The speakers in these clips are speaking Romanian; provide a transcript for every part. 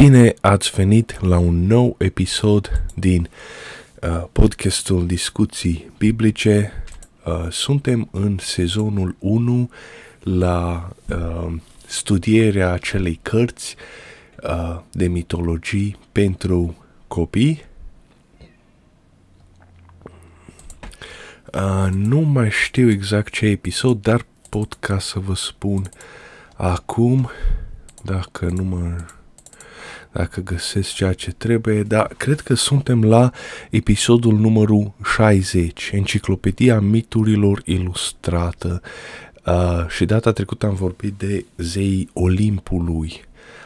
Bine ați venit la un nou episod din uh, podcastul Discuții Biblice. Uh, suntem în sezonul 1 la uh, studierea acelei cărți uh, de mitologii pentru copii. Uh, nu mai știu exact ce episod, dar pot ca să vă spun acum, dacă nu mă dacă găsesc ceea ce trebuie, dar cred că suntem la episodul numărul 60, Enciclopedia miturilor ilustrată. Uh, și data trecută am vorbit de zei Olimpului.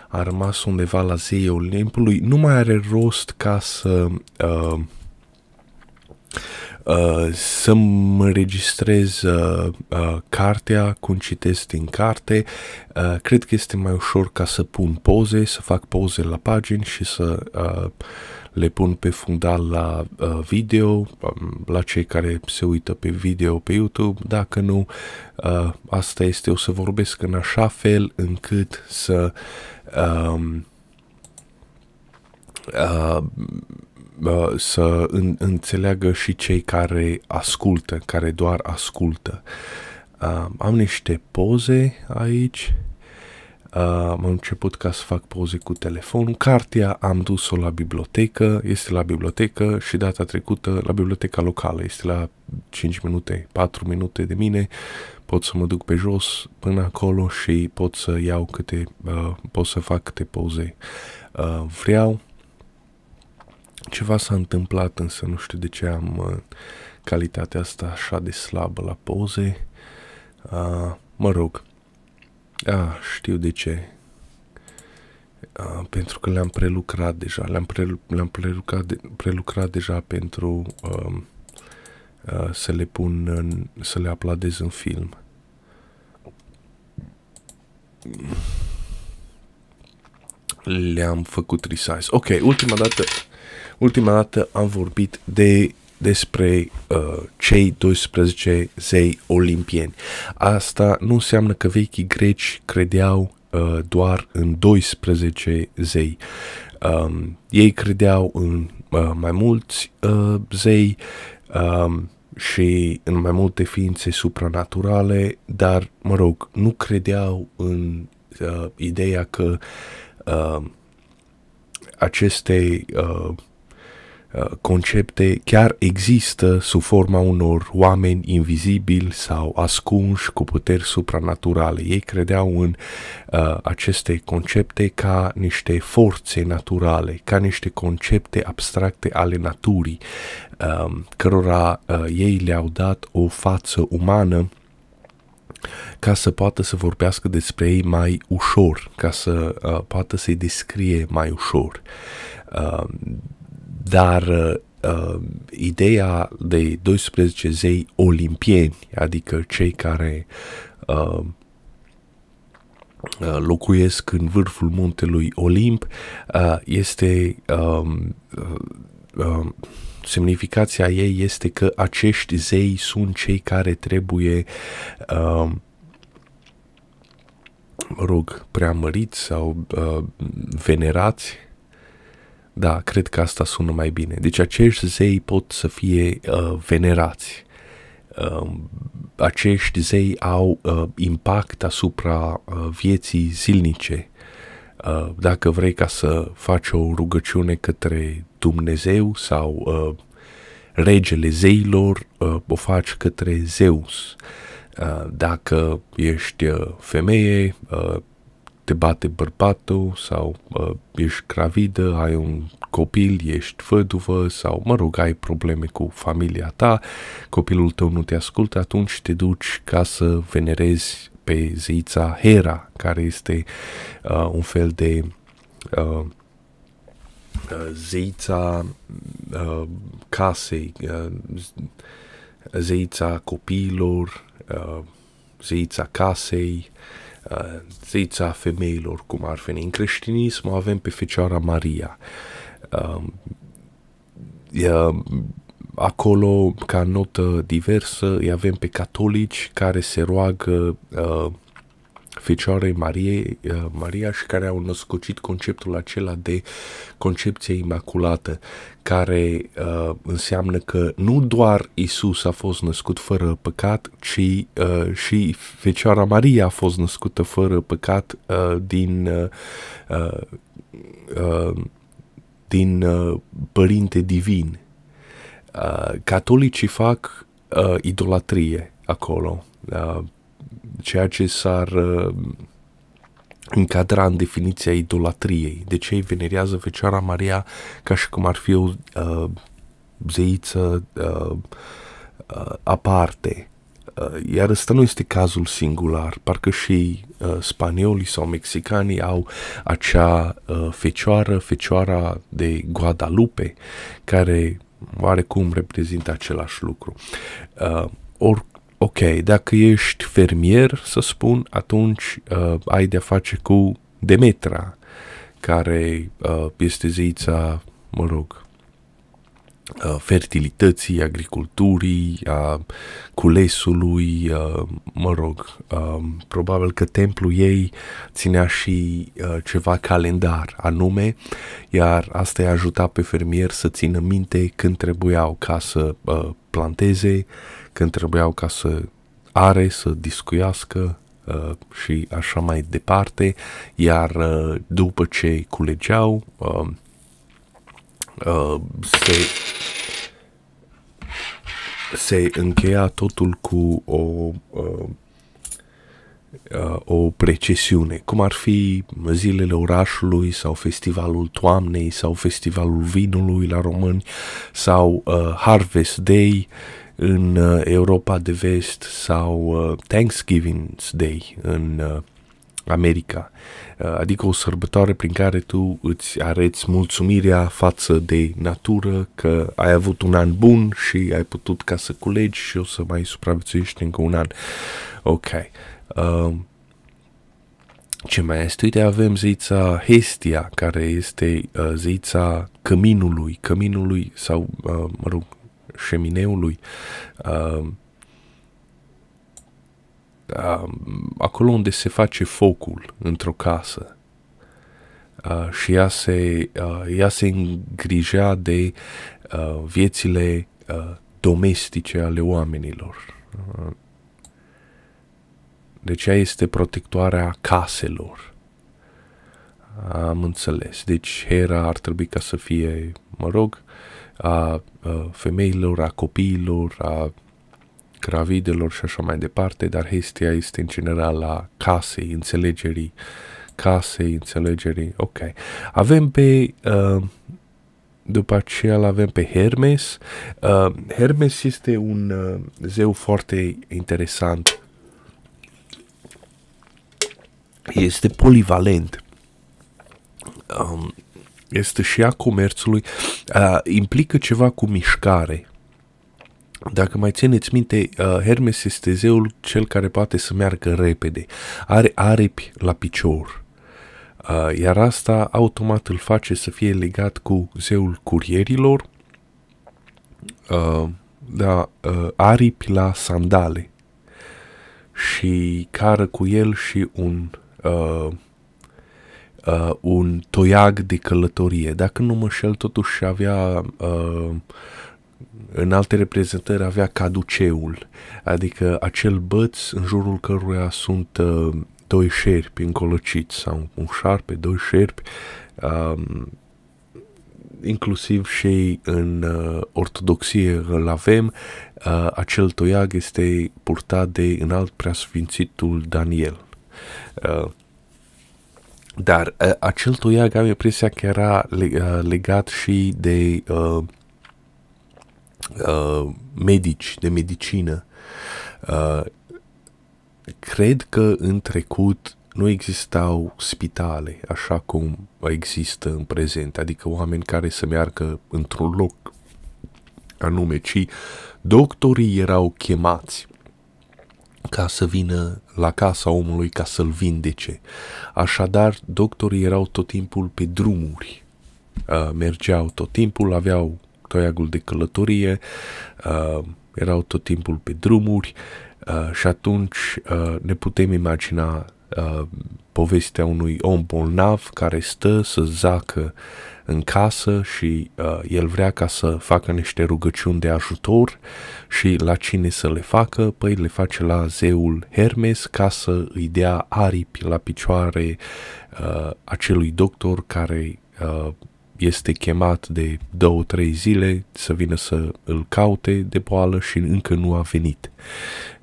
A rămas undeva la zei Olimpului. Nu mai are rost ca să... Uh, Uh, să-mi registrez uh, uh, cartea, cum citesc din carte. Uh, cred că este mai ușor ca să pun poze, să fac poze la pagini și să uh, le pun pe fundal la uh, video, um, la cei care se uită pe video pe YouTube. Dacă nu, uh, asta este, o să vorbesc în așa fel încât să um, uh, să în, înțeleagă și cei care ascultă, care doar ascultă. Uh, am niște poze aici. Uh, am început ca să fac poze cu telefonul. Cartea am dus-o la bibliotecă, este la bibliotecă și data trecută la biblioteca locală. Este la 5 minute, 4 minute de mine. Pot să mă duc pe jos până acolo și pot să iau câte, uh, pot să fac câte poze uh, vreau ceva s-a întâmplat, însă nu știu de ce am uh, calitatea asta așa de slabă la poze. Uh, mă rog, ah, știu de ce. Uh, pentru că le-am prelucrat deja, le-am, pre, le-am prelucrat, de, prelucrat deja pentru uh, uh, să le pun, în, să le apladez în film. Le-am făcut resize. Ok, ultima dată ultima dată am vorbit de despre uh, cei 12 zei olimpieni. Asta nu înseamnă că vechii greci credeau uh, doar în 12 zei. Um, ei credeau în uh, mai mulți uh, zei um, și în mai multe ființe supranaturale, dar, mă rog, nu credeau în uh, ideea că uh, aceste uh, Uh, concepte chiar există sub forma unor oameni invizibili sau ascunși cu puteri supranaturale. Ei credeau în uh, aceste concepte ca niște forțe naturale, ca niște concepte abstracte ale naturii, uh, cărora uh, ei le-au dat o față umană ca să poată să vorbească despre ei mai ușor, ca să uh, poată să-i descrie mai ușor. Uh, dar uh, ideea de 12 zei olimpieni, adică cei care uh, uh, locuiesc în vârful muntelui Olimp, uh, este um, uh, uh, semnificația ei este că acești zei sunt cei care trebuie uh, mă rog, preamăriți sau uh, venerați da, cred că asta sună mai bine. Deci acești zei pot să fie uh, venerați. Uh, acești zei au uh, impact asupra uh, vieții zilnice. Uh, dacă vrei ca să faci o rugăciune către Dumnezeu sau uh, regele zeilor, uh, o faci către Zeus. Uh, dacă ești uh, femeie, uh, te bate bărbatul sau uh, ești gravidă, ai un copil, ești văduvă sau, mă rog, ai probleme cu familia ta, copilul tău nu te ascultă, atunci te duci ca să venerezi pe zeița Hera, care este uh, un fel de uh, uh zeița uh, casei, uh, zeița copiilor, uh, zeița casei, uh, zeița femeilor, cum ar veni. În creștinism avem pe Fecioara Maria. Uh, uh, acolo, ca notă diversă, îi avem pe catolici care se roagă uh, Fecioarei Marie, uh, Maria și care au născocit conceptul acela de concepție imaculată, care uh, înseamnă că nu doar Isus a fost născut fără păcat, ci uh, și Fecioara Maria a fost născută fără păcat uh, din uh, uh, uh, din uh, părinte divin. Uh, catolicii fac uh, idolatrie acolo, uh, ceea ce s-ar uh, încadra în definiția idolatriei. De ce îi venerează Fecioara Maria ca și cum ar fi o uh, zeiță uh, uh, aparte. Uh, iar ăsta nu este cazul singular, parcă și uh, spaniolii sau mexicanii au acea uh, fecioară, fecioara de Guadalupe, care oarecum reprezintă același lucru. Uh, or, ok, dacă ești fermier, să spun, atunci uh, ai de-a face cu Demetra, care uh, este zeița, mă rog, fertilității, agriculturii, a culesului, mă rog, probabil că templul ei ținea și ceva calendar anume, iar asta i-a ajutat pe fermier să țină minte când trebuiau ca să planteze, când trebuiau ca să are, să discuiască, Uh, și așa mai departe, iar uh, după ce culegeau, uh, uh, se, se încheia totul cu o, uh, uh, o precesiune, cum ar fi zilele orașului sau festivalul toamnei sau festivalul vinului la români sau uh, Harvest Day în uh, Europa de vest sau uh, Thanksgiving Day în uh, America. Uh, adică o sărbătoare prin care tu îți areți mulțumirea față de natură că ai avut un an bun și ai putut ca să culegi și o să mai supraviețuiești încă un an. Ok. Uh, ce mai este? Uite, avem zeița Hestia, care este uh, zeița căminului, căminului sau, uh, mă rog, șemineului. Uh, uh, acolo unde se face focul într-o casă uh, și ea se, uh, ea se îngrijea de uh, viețile uh, domestice ale oamenilor. Uh, deci ea este protectoarea caselor. Am înțeles. Deci Hera ar trebui ca să fie, mă rog, a, a femeilor, a copiilor, a gravidelor și așa mai departe, dar Hestia este în general la casei, înțelegerii, casei, înțelegerii, ok. Avem pe, uh, după aceea îl avem pe Hermes. Uh, Hermes este un uh, zeu foarte interesant. Este polivalent. Um, este și a comerțului, uh, implică ceva cu mișcare. Dacă mai țineți minte, uh, Hermes este zeul cel care poate să meargă repede. Are aripi la picior. Uh, iar asta automat îl face să fie legat cu zeul curierilor, uh, da, uh, aripi la sandale și cară cu el și un uh, uh, un toiag de călătorie. Dacă nu mă șel, totuși avea uh, în alte reprezentări avea caduceul, adică acel băț în jurul căruia sunt uh, doi șerpi încolăciți sau un șarpe, doi șerpi, uh, inclusiv și în uh, ortodoxie îl avem, uh, acel toiag este purtat de înalt preasfințitul Daniel. Uh, dar uh, acel toiag am impresia că era uh, legat și de uh, uh, medici, de medicină. Uh, cred că în trecut nu existau spitale așa cum există în prezent, adică oameni care să meargă într-un loc anume, ci doctorii erau chemați ca să vină la casa omului ca să-l vindece. Așadar, doctorii erau tot timpul pe drumuri, uh, mergeau tot timpul, aveau toiagul de călătorie, uh, erau tot timpul pe drumuri uh, și atunci uh, ne putem imagina uh, povestea unui om bolnav care stă să zacă în casă și uh, el vrea ca să facă niște rugăciuni de ajutor și la cine să le facă? Păi le face la zeul Hermes ca să îi dea aripi la picioare uh, acelui doctor care uh, este chemat de două, trei zile să vină să îl caute de boală și încă nu a venit.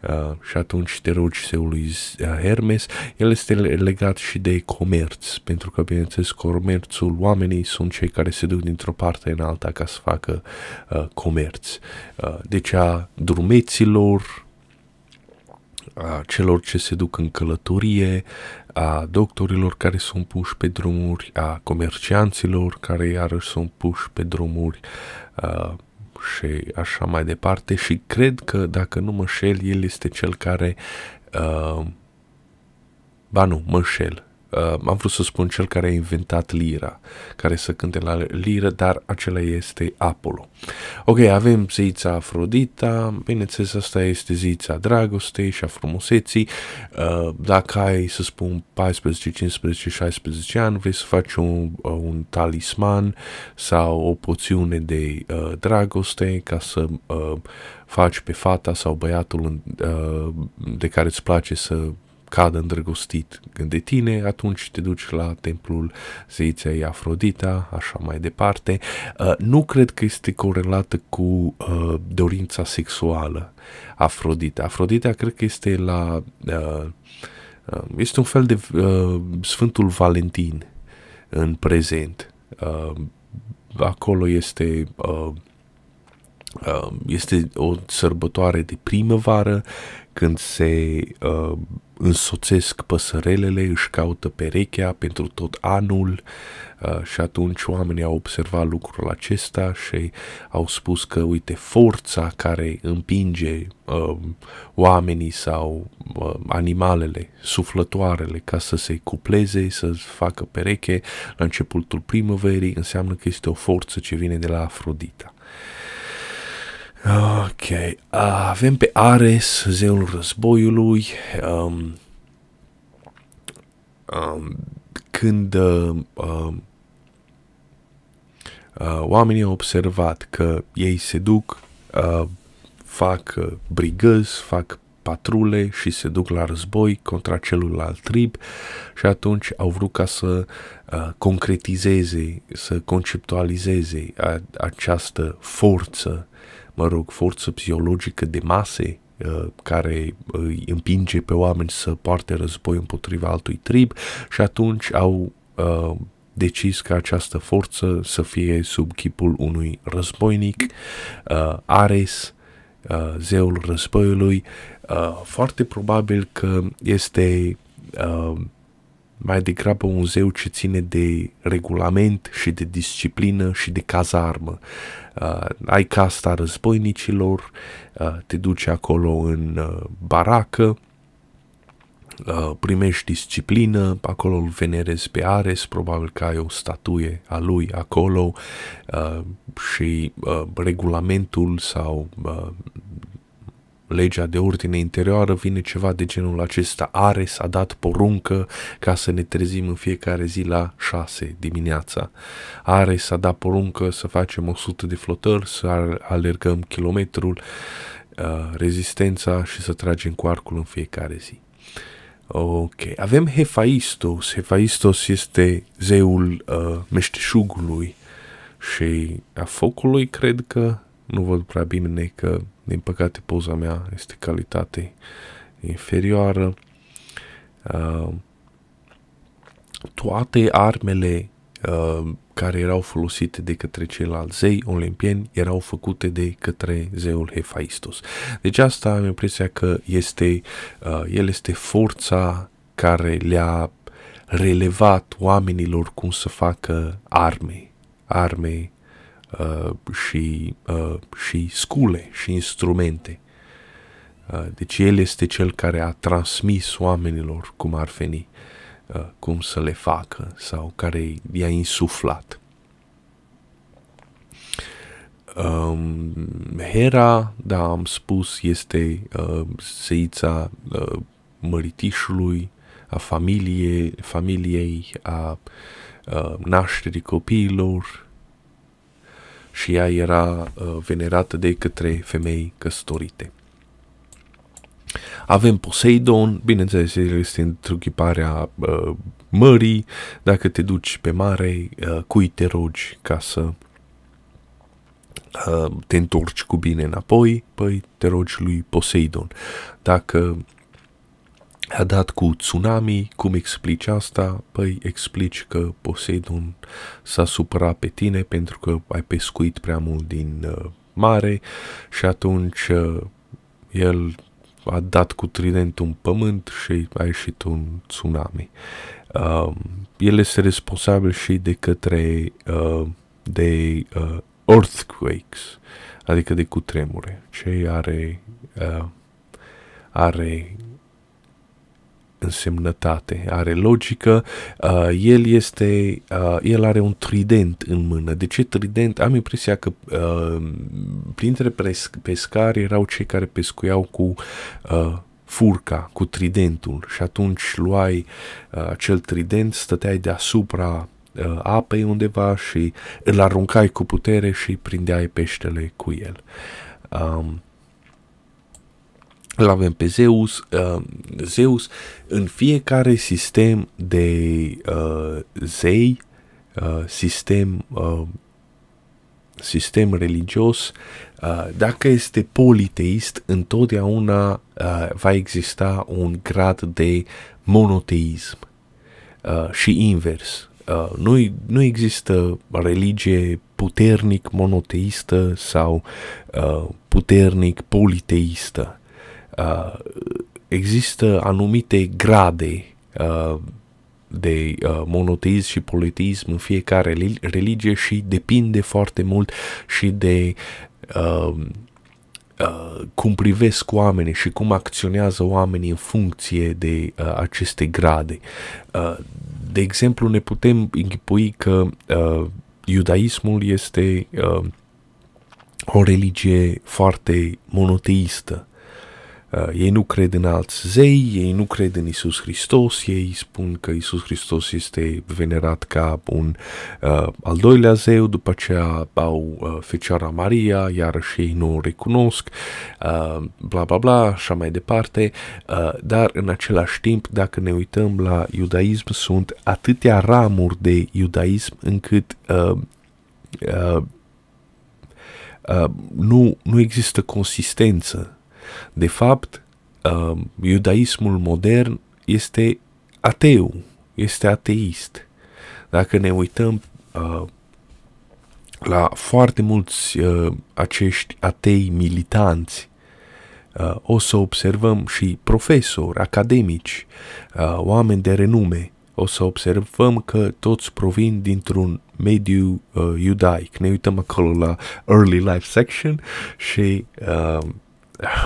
Uh, și atunci te rogi zeului uh, Hermes, el este legat și de comerț, pentru că, bineînțeles, comerțul, oamenii sunt cei care se duc dintr-o parte în alta ca să facă uh, comerț. Uh, deci a drumeților, a celor ce se duc în călătorie, a doctorilor care sunt puși pe drumuri, a comercianților care iarăși sunt puși pe drumuri a, și așa mai departe. Și cred că, dacă nu mă șel, el este cel care a, ba nu, mă șel, uh, am vrut să spun cel care a inventat lira, care să cânte la liră, dar acela este Apollo. Ok, avem zeița Afrodita, bineînțeles asta este zeița dragostei și a frumuseții. Uh, dacă ai, să spun, 14, 15, 16 ani, vrei să faci un, uh, un talisman sau o poțiune de uh, dragoste ca să uh, faci pe fata sau băiatul uh, de care îți place să cadă îndrăgostit de tine, atunci te duci la templul zeiței Afrodita, așa mai departe. Uh, nu cred că este corelată cu uh, dorința sexuală Afrodita. Afrodita cred că este la... Uh, uh, este un fel de uh, Sfântul Valentin în prezent. Uh, acolo este... Uh, uh, este o sărbătoare de primăvară când se uh, însoțesc păsărelele, își caută perechea pentru tot anul uh, și atunci oamenii au observat lucrul acesta și au spus că, uite, forța care împinge uh, oamenii sau uh, animalele, suflătoarele, ca să se cupleze, să facă pereche la începutul primăverii, înseamnă că este o forță ce vine de la Afrodita. Ok. Avem pe Ares, zeul războiului. Um, um, când uh, uh, uh, oamenii au observat că ei se duc, uh, fac uh, brigăzi, fac patrule și se duc la război contra celuilalt trib și atunci au vrut ca să uh, concretizeze, să conceptualizeze a, această forță mă rog, forță psihologică de mase uh, care îi împinge pe oameni să poarte război împotriva altui trib și atunci au uh, decis ca această forță să fie sub chipul unui războinic, uh, Ares, uh, zeul războiului. Uh, foarte probabil că este uh, mai degrabă un zeu ce ține de regulament și de disciplină și de cazarmă. Uh, ai casta războinicilor, uh, te duci acolo în uh, baracă, uh, primești disciplină, acolo îl venerezi pe Ares, probabil că ai o statuie a lui acolo uh, și uh, regulamentul sau uh, legea de ordine interioară vine ceva de genul acesta. Ares a dat poruncă ca să ne trezim în fiecare zi la 6 dimineața. Ares a dat poruncă să facem 100 de flotări, să alergăm kilometrul, uh, rezistența și să tragem cu arcul în fiecare zi. Ok, avem Hephaistos. Hephaistos este zeul uh, meșteșugului și a focului, cred că nu văd prea bine că, din păcate, poza mea este calitate inferioară. Uh, toate armele uh, care erau folosite de către ceilalți zei olimpieni erau făcute de către zeul Hephaistos. Deci asta am impresia că este, uh, el este forța care le-a relevat oamenilor cum să facă arme, arme uh, și, uh, și scule și instrumente. Uh, deci el este cel care a transmis oamenilor cum ar veni, uh, cum să le facă sau care i-a insuflat. Um, Hera, da, am spus, este uh, zeița uh, măritișului, a familiei, familiei a uh, nașterii copiilor și ea era uh, venerată de către femei căsătorite. Avem Poseidon, bineînțeles, el este întruchiparea uh, mării, dacă te duci pe mare, uh, cui te rogi ca să uh, te întorci cu bine înapoi, păi te rogi lui Poseidon. Dacă a dat cu tsunami, cum explici asta? Păi explici că Poseidon s-a supărat pe tine pentru că ai pescuit prea mult din uh, mare și atunci uh, el a dat cu tridentul în pământ și a ieșit un tsunami. Uh, el este responsabil și de către uh, de uh, earthquakes, adică de cutremure. Ce are uh, are însemnătate, are logică, uh, el este, uh, el are un trident în mână. De ce trident? Am impresia că uh, printre pescari erau cei care pescuiau cu uh, furca, cu tridentul și atunci luai uh, acel trident, stăteai deasupra uh, apei undeva și îl aruncai cu putere și prindeai peștele cu el. Um, îl avem pe Zeus. Uh, Zeus în fiecare sistem de uh, zei, uh, sistem, uh, sistem religios, uh, dacă este politeist, întotdeauna uh, va exista un grad de monoteism uh, și invers. Uh, nu, nu există religie puternic monoteistă sau uh, puternic politeistă uh, există anumite grade uh, de uh, monoteism și politeism în fiecare religie și depinde foarte mult și de uh, uh, cum privesc oamenii și cum acționează oamenii în funcție de uh, aceste grade. Uh, de exemplu, ne putem închipui că uh, iudaismul este uh, o religie foarte monoteistă Uh, ei nu cred în alți zei, ei nu cred în Isus Hristos, ei spun că Isus Hristos este venerat ca un uh, al doilea zeu, după aceea au uh, Fecioara Maria, iarăși ei nu o recunosc, uh, bla bla bla, așa mai departe, uh, dar în același timp, dacă ne uităm la iudaism, sunt atâtea ramuri de iudaism încât uh, uh, uh, nu, nu există consistență de fapt, uh, iudaismul modern este ateu, este ateist. Dacă ne uităm uh, la foarte mulți uh, acești atei militanți, uh, o să observăm și profesori, academici, uh, oameni de renume, o să observăm că toți provin dintr-un mediu uh, iudaic. Ne uităm acolo la early life section și uh,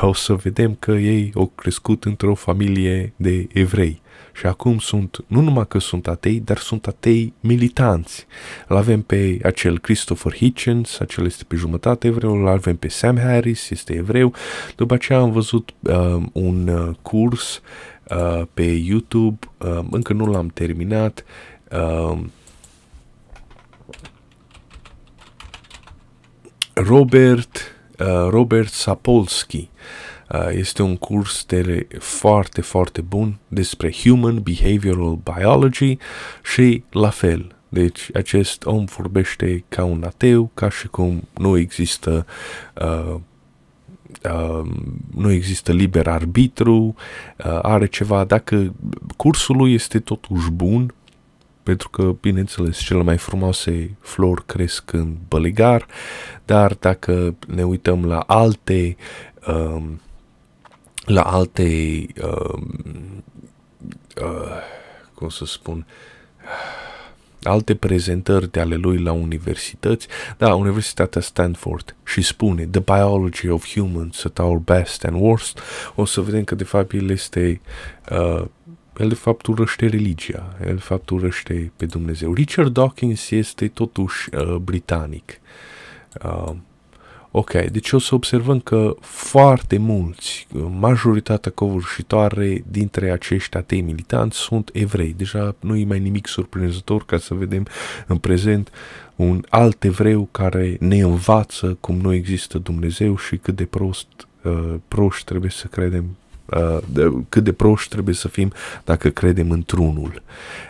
o să vedem că ei au crescut într-o familie de evrei. Și acum sunt, nu numai că sunt atei, dar sunt atei militanți. Îl avem pe acel Christopher Hitchens, acel este pe jumătate evreu, îl avem pe Sam Harris, este evreu. După aceea am văzut uh, un uh, curs uh, pe YouTube, uh, încă nu l-am terminat, uh, Robert Uh, Robert Sapolsky. Uh, este un curs de foarte, foarte bun despre Human Behavioral Biology și la fel. Deci acest om vorbește ca un ateu, ca și cum nu există uh, Uh, nu există liber arbitru, uh, are ceva, dacă cursul lui este totuși bun, pentru că, bineînțeles, cele mai frumoase flori cresc în bălegar, dar dacă ne uităm la alte um, la alte um, uh, cum să spun alte prezentări de ale lui la universități, da, Universitatea Stanford și spune The Biology of Humans at Our Best and Worst, o să vedem că de fapt el este uh, el de fapt urăște religia, el de fapt urăște pe Dumnezeu. Richard Dawkins este totuși uh, britanic. Uh, Ok, deci o să observăm că foarte mulți, majoritatea covârșitoare dintre acești atei militanți sunt evrei. Deja nu e mai nimic surprinzător ca să vedem în prezent un alt evreu care ne învață cum nu există Dumnezeu și cât de prost, uh, proști trebuie să credem Uh, de, cât de proști trebuie să fim dacă credem într-unul.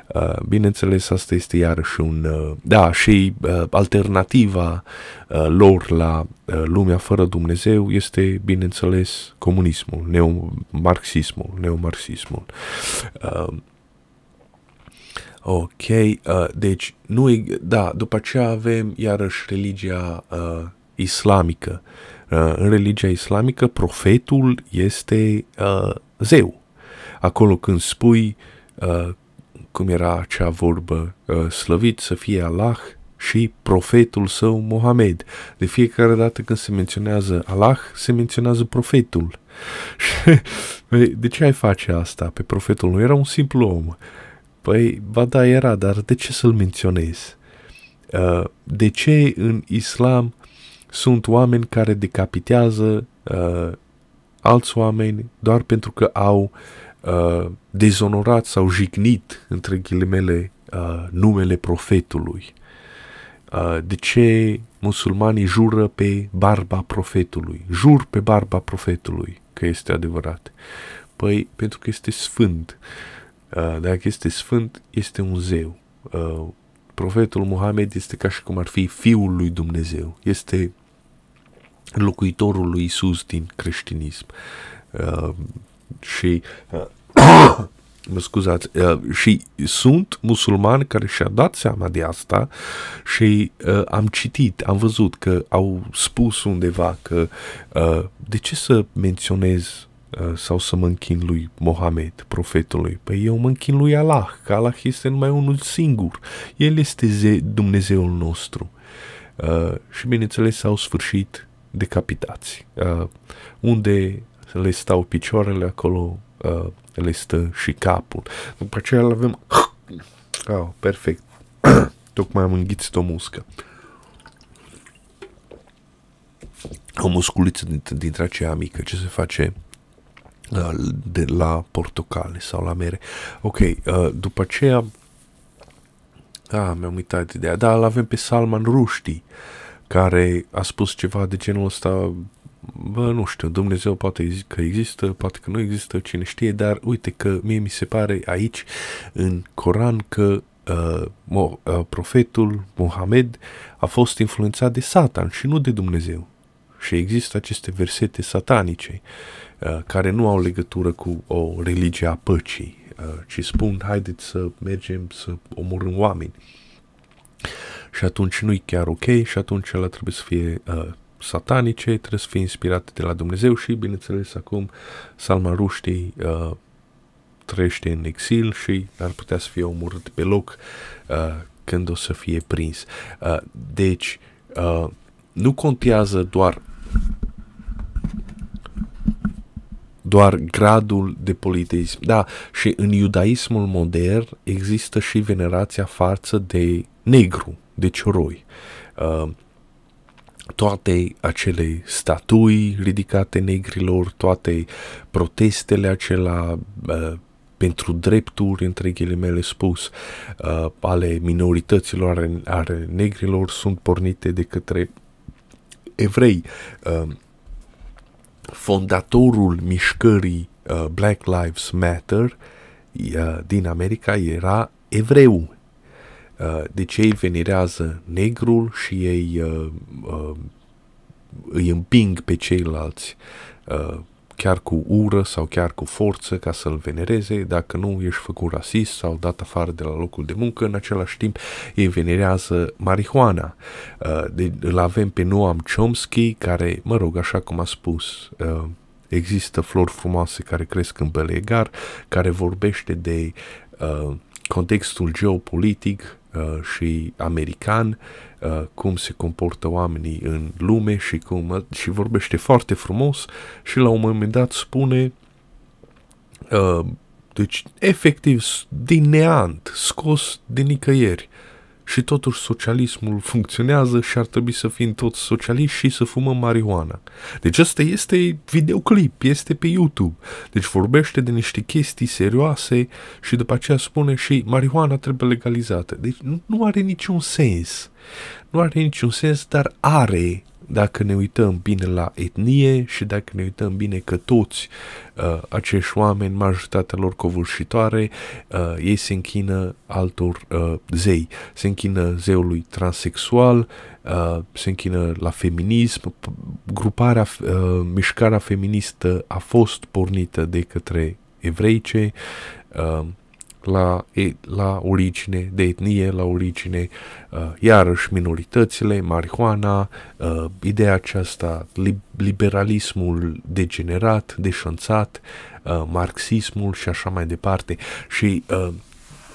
Uh, bineînțeles, asta este iarăși un... Uh, da, și uh, alternativa uh, lor la uh, lumea fără Dumnezeu este, bineînțeles, comunismul, neomarxismul, neomarxismul. Uh, Ok, uh, deci nu e, da, după aceea avem iarăși religia uh, islamică. Uh, în religia islamică, profetul este uh, zeu. Acolo când spui, uh, cum era acea vorbă, uh, slăvit să fie Allah și profetul său Mohamed. De fiecare dată când se menționează Allah, se menționează profetul. de ce ai face asta pe profetul? Nu era un simplu om. Păi, ba da, era, dar de ce să-l menționezi? Uh, de ce în islam sunt oameni care decapitează uh, alți oameni doar pentru că au uh, dezonorat sau jignit, între ghilimele, uh, numele profetului. Uh, de ce musulmanii jură pe barba profetului? Jur pe barba profetului că este adevărat. Păi, pentru că este sfânt. Uh, dacă este sfânt, este un zeu. Uh, profetul Muhammad este ca și cum ar fi fiul lui Dumnezeu. Este locuitorul lui Isus din creștinism. Uh, și uh, mă scuzați, uh, și sunt musulmani care și-a dat seama de asta și uh, am citit, am văzut că au spus undeva că uh, de ce să menționez uh, sau să mă închin lui Mohamed, profetului? Păi eu mă închin lui Allah, că Allah este numai unul singur. El este ze- Dumnezeul nostru. Uh, și bineînțeles au sfârșit decapitați. Uh, unde le stau picioarele, acolo uh, le stă și capul. După aceea îl avem... Oh, perfect. Tocmai am înghițit o muscă. O musculiță dintre, dintre aceea mică ce se face uh, de la portocale sau la mere. Ok, uh, după aceea Ah, mi-am uitat ideea. Da, îl avem pe Salman Rushdie, care a spus ceva de genul ăsta, bă, nu știu, Dumnezeu poate că există, poate că nu există, cine știe, dar uite că mie mi se pare aici în Coran că uh, mo, uh, profetul Mohamed a fost influențat de Satan și nu de Dumnezeu. Și există aceste versete satanice uh, care nu au legătură cu o religie a păcii, uh, ci spun, haideți să mergem să omorâm oameni. Și atunci nu-i chiar ok și atunci ăla trebuie să fie uh, satanice, trebuie să fie inspirate de la Dumnezeu și, bineînțeles, acum Salman Rushdie uh, trăiește în exil și ar putea să fie omorât pe loc uh, când o să fie prins. Uh, deci, uh, nu contează doar doar gradul de politeism. Da, și în iudaismul modern există și venerația față de negru, de cioroi. Uh, toate acele statui ridicate negrilor, toate protestele acelea uh, pentru drepturi, între ghilimele spus, uh, ale minorităților, ale, ale negrilor, sunt pornite de către evrei. Uh, fondatorul mișcării uh, Black Lives Matter uh, din America era evreu. Uh, deci ei venerează negrul și ei uh, uh, îi împing pe ceilalți uh, chiar cu ură sau chiar cu forță ca să-l venereze, dacă nu ești făcut rasist sau dat afară de la locul de muncă, în același timp ei venerează marihuana. Uh, de, îl avem pe Noam Chomsky, care, mă rog, așa cum a spus, uh, există flori frumoase care cresc în belegar, care vorbește de uh, contextul geopolitic uh, și american, uh, cum se comportă oamenii în lume și cum uh, și vorbește foarte frumos și la un moment dat spune uh, deci efectiv din neant, scos din nicăieri și totuși socialismul funcționează și ar trebui să fim toți socialiști și să fumăm marihuana. Deci ăsta este videoclip, este pe YouTube. Deci vorbește de niște chestii serioase și după aceea spune și marihuana trebuie legalizată. Deci nu, nu are niciun sens. Nu are niciun sens, dar are dacă ne uităm bine la etnie și dacă ne uităm bine că toți uh, acești oameni, majoritatea lor covârșitoare, uh, ei se închină altor uh, zei. Se închină zeului transexual, uh, se închină la feminism. Gruparea, uh, mișcarea feministă a fost pornită de către evreice, uh, la, la origine de etnie, la origine, uh, iarăși minoritățile, marihuana, uh, ideea aceasta, li, liberalismul degenerat, deșanțat, uh, marxismul și așa mai departe. Și uh,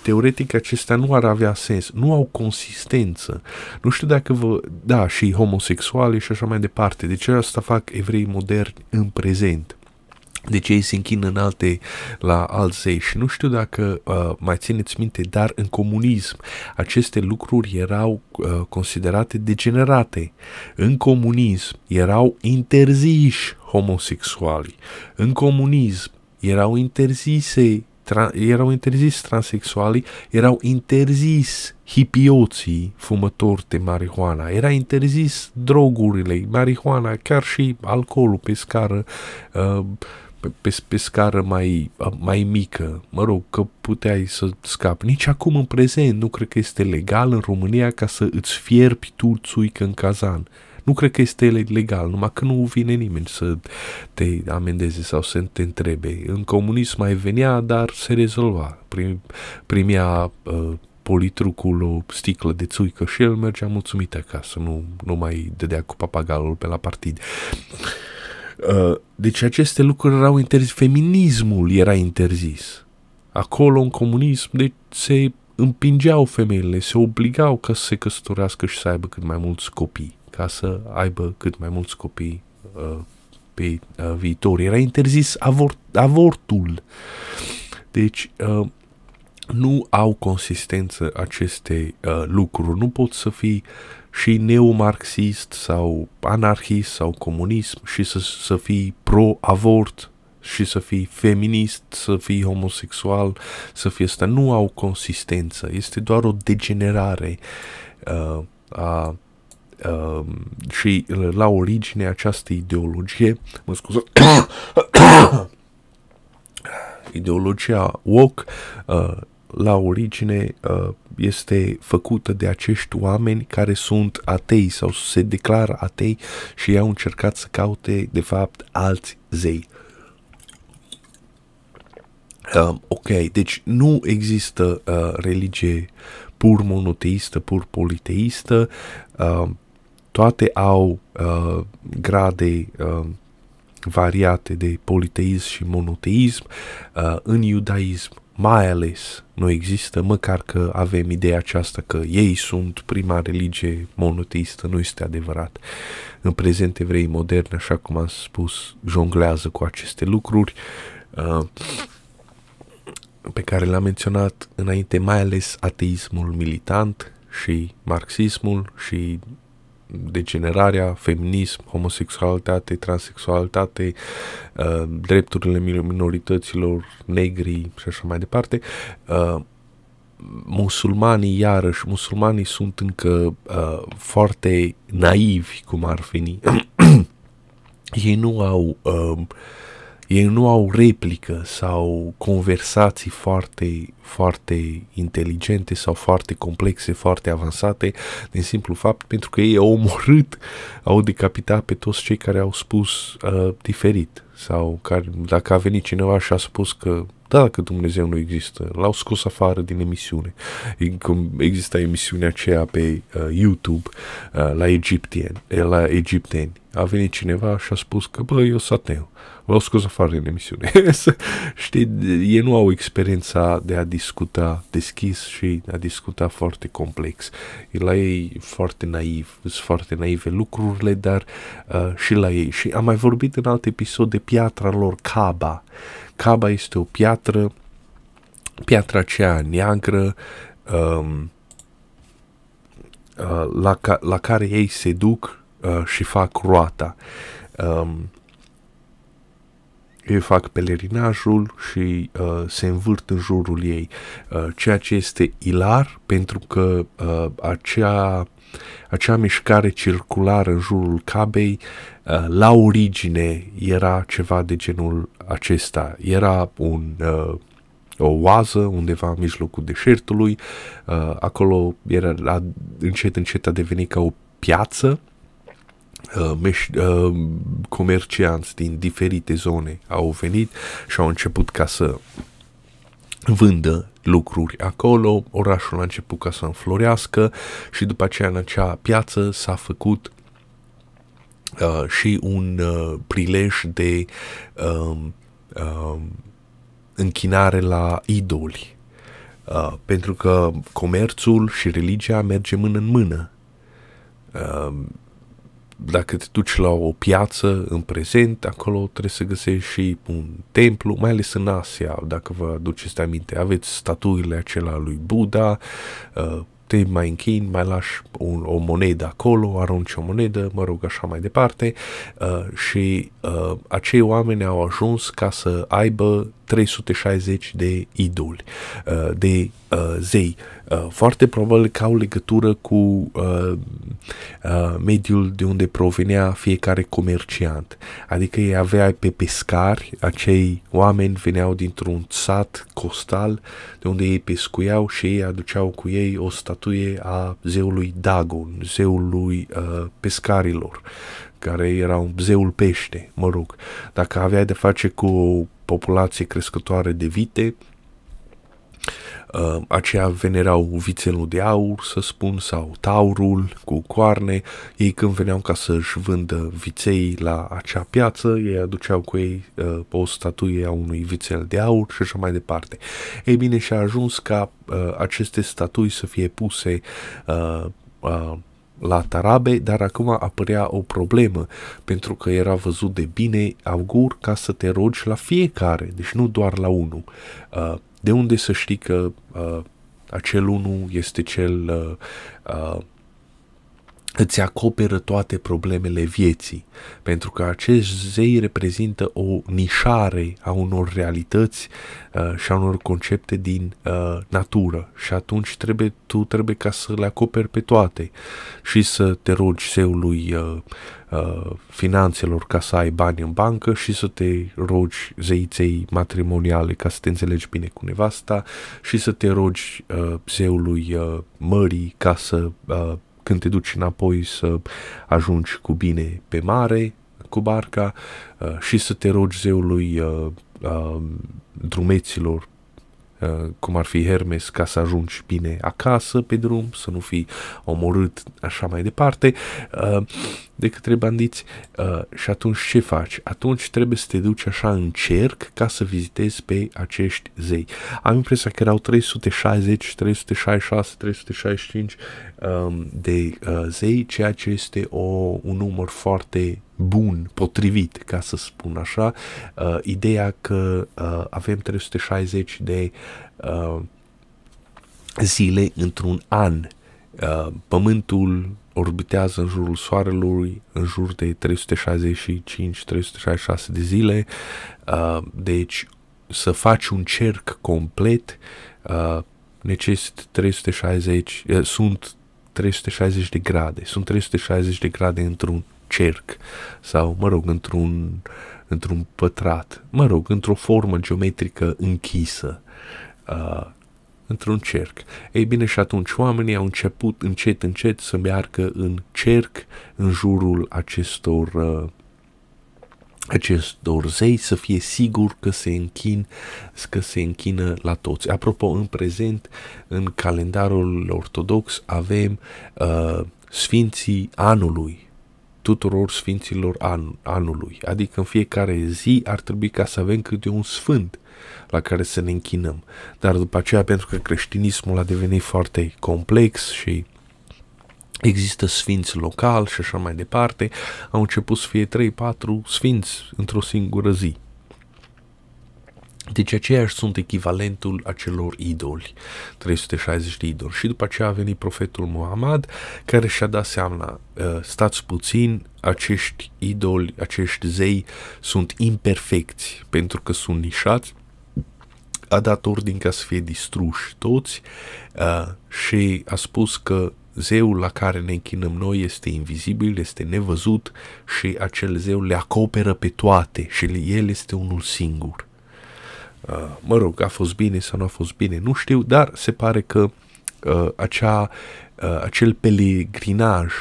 teoretic acestea nu ar avea sens, nu au consistență. Nu știu dacă vă... Da, și homosexuali și așa mai departe. De ce asta fac evrei moderni în prezent? Deci ei se închină în alte, la alți zei și nu știu dacă uh, mai țineți minte, dar în comunism aceste lucruri erau uh, considerate degenerate. În comunism erau interziși homosexuali. În comunism erau interzise tra- erau interzis transexualii, erau interzis hipioții fumători de marihuana, era interzis drogurile, marihuana, chiar și alcoolul pe scară uh, pe, pe, pe scară mai, mai mică, mă rog, că puteai să scapi. Nici acum în prezent nu cred că este legal în România ca să îți fierbi tu țuică în cazan. Nu cred că este legal, numai că nu vine nimeni să te amendeze sau să te întrebe. În comunism mai venea, dar se rezolva. Prim, primea uh, politrucul o sticlă de țuică și el mergea mulțumit acasă, nu, nu mai dădea cu papagalul pe la partid. Uh, deci aceste lucruri erau interzis. Feminismul era interzis. Acolo, în comunism, deci se împingeau femeile, se obligau ca să se căsătorească și să aibă cât mai mulți copii, ca să aibă cât mai mulți copii uh, pe uh, viitor. Era interzis avort, avortul. Deci, uh, nu au consistență aceste uh, lucruri. Nu poți să fii și neomarxist sau anarhist sau comunism și să, să fii pro-avort și să fii feminist, să fii homosexual, să fii asta. Nu au consistență. Este doar o degenerare uh, a Uh, și la origine această ideologie, mă scuză, ideologia woke uh, la origine uh, este făcută de acești oameni care sunt atei sau se declară atei și au încercat să caute, de fapt, alți zei. Uh, ok, deci nu există uh, religie pur monoteistă, pur politeistă, uh, toate au uh, grade uh, variate de politeism și monoteism. Uh, în iudaism mai ales nu există, măcar că avem ideea aceasta că ei sunt prima religie monoteistă, nu este adevărat. În prezent evrei moderni, așa cum am spus, jonglează cu aceste lucruri uh, pe care le-am menționat înainte, mai ales ateismul militant și marxismul și degenerarea, feminism, homosexualitate, transexualitate, uh, drepturile minorităților, negri și așa mai departe, uh, musulmanii, iarăși, musulmanii sunt încă uh, foarte naivi, cum ar veni. Ei nu au uh, ei nu au replică sau conversații foarte, foarte inteligente sau foarte complexe, foarte avansate, din simplu fapt pentru că ei au omorât, au decapitat pe toți cei care au spus uh, diferit sau care, dacă a venit cineva și a spus că da, dacă Dumnezeu nu există, l-au scos afară din emisiune. Cum exista emisiunea aceea pe uh, YouTube uh, la egipteni, la egipteni. A venit cineva și a spus că, bă, eu sunt ateu l-au scos afară din emisiune. Știi, ei nu au experiența de a discuta deschis și a discuta foarte complex. E la ei foarte naiv, sunt foarte naive lucrurile, dar uh, și la ei. Și am mai vorbit în alt episod de piatra lor Kaba. Kaba este o piatră, piatra aceea neagră, um, uh, la, ca, la care ei se duc uh, și fac roata. Um, ei fac pelerinajul și uh, se învârt în jurul ei, uh, ceea ce este ilar pentru că uh, acea, acea mișcare circulară în jurul Cabei uh, la origine era ceva de genul acesta. Era un uh, o oază undeva în mijlocul deșertului, uh, acolo era, a, încet încet a devenit ca o piață Uh, meș- uh, comercianți din diferite zone au venit și au început ca să vândă lucruri acolo, orașul a început ca să înflorească și după aceea în acea piață s-a făcut uh, și un uh, prilej de uh, uh, închinare la idoli. Uh, pentru că comerțul și religia merge mână în mână. Uh, dacă te duci la o piață în prezent, acolo trebuie să găsești și un templu, mai ales în Asia, dacă vă aduceți aminte, aveți statuile acelea lui Buddha, uh, te mai închini, mai lași un, o monedă acolo, arunci o monedă, mă rog, așa mai departe. Uh, și uh, acei oameni au ajuns ca să aibă 360 de idoli, uh, de uh, zei. Uh, foarte probabil că au legătură cu uh, uh, mediul de unde provenea fiecare comerciant. Adică ei avea pe pescari, acei oameni veneau dintr-un sat costal de unde ei pescuiau și ei aduceau cu ei o statuie a zeului Dagon, zeului uh, pescarilor care era un zeul pește, mă rog. Dacă aveai de face cu o populație crescătoare de vite, uh, aceia venerau vițelul de aur, să spun, sau taurul cu coarne. Ei când veneau ca să-și vândă viței la acea piață, ei aduceau cu ei uh, o statuie a unui vițel de aur și așa mai departe. Ei bine, și-a ajuns ca uh, aceste statui să fie puse uh, uh, la Tarabe, dar acum apărea o problemă, pentru că era văzut de bine augur ca să te rogi la fiecare, deci nu doar la unul. Uh, de unde să știi că uh, acel unul este cel uh, îți acoperă toate problemele vieții, pentru că acești zei reprezintă o nișare a unor realități uh, și a unor concepte din uh, natură. Și atunci trebuie, tu trebuie ca să le acoperi pe toate și să te rogi zeului uh, uh, finanțelor ca să ai bani în bancă și să te rogi zeiței matrimoniale ca să te înțelegi bine cu nevasta și să te rogi uh, zeului uh, mării ca să uh, când te duci înapoi să ajungi cu bine pe mare, cu barca uh, și să te rogi zeului uh, uh, drumeților Uh, cum ar fi Hermes, ca să ajungi bine acasă pe drum, să nu fii omorât așa mai departe, uh, de către bandiți. Uh, și atunci ce faci? Atunci trebuie să te duci așa în cerc ca să vizitezi pe acești zei. Am impresia că erau 360, 366, 365 de zei, ceea ce este o, un număr foarte bun, potrivit, ca să spun așa, uh, ideea că uh, avem 360 de uh, zile într-un an. Uh, pământul orbitează în jurul Soarelui în jur de 365-366 de zile, uh, deci să faci un cerc complet uh, necesită 360, uh, sunt 360 de grade, sunt 360 de grade într-un cerc sau, mă rog, într-un, într-un pătrat, mă rog, într-o formă geometrică închisă, uh, într-un cerc. Ei bine, și atunci oamenii au început încet, încet să meargă în cerc în jurul acestor uh, acestor zei să fie sigur că se închin, că se închină la toți. Apropo, în prezent, în calendarul ortodox avem uh, sfinții anului, tuturor sfinților an, anului. Adică în fiecare zi ar trebui ca să avem câte un sfânt la care să ne închinăm. Dar după aceea, pentru că creștinismul a devenit foarte complex și există sfinți local și așa mai departe, au început să fie 3-4 sfinți într-o singură zi. Deci aceiași sunt echivalentul acelor idoli, 360 de idoli. Și după aceea a venit profetul Muhammad, care și-a dat seama, uh, stați puțin, acești idoli, acești zei sunt imperfecți, pentru că sunt nișați, a dat ordin ca să fie distruși toți uh, și a spus că zeul la care ne închinăm noi este invizibil, este nevăzut și acel zeu le acoperă pe toate și el este unul singur. Uh, mă rog, a fost bine sau nu a fost bine, nu știu, dar se pare că uh, acea, uh, acel pelegrinaj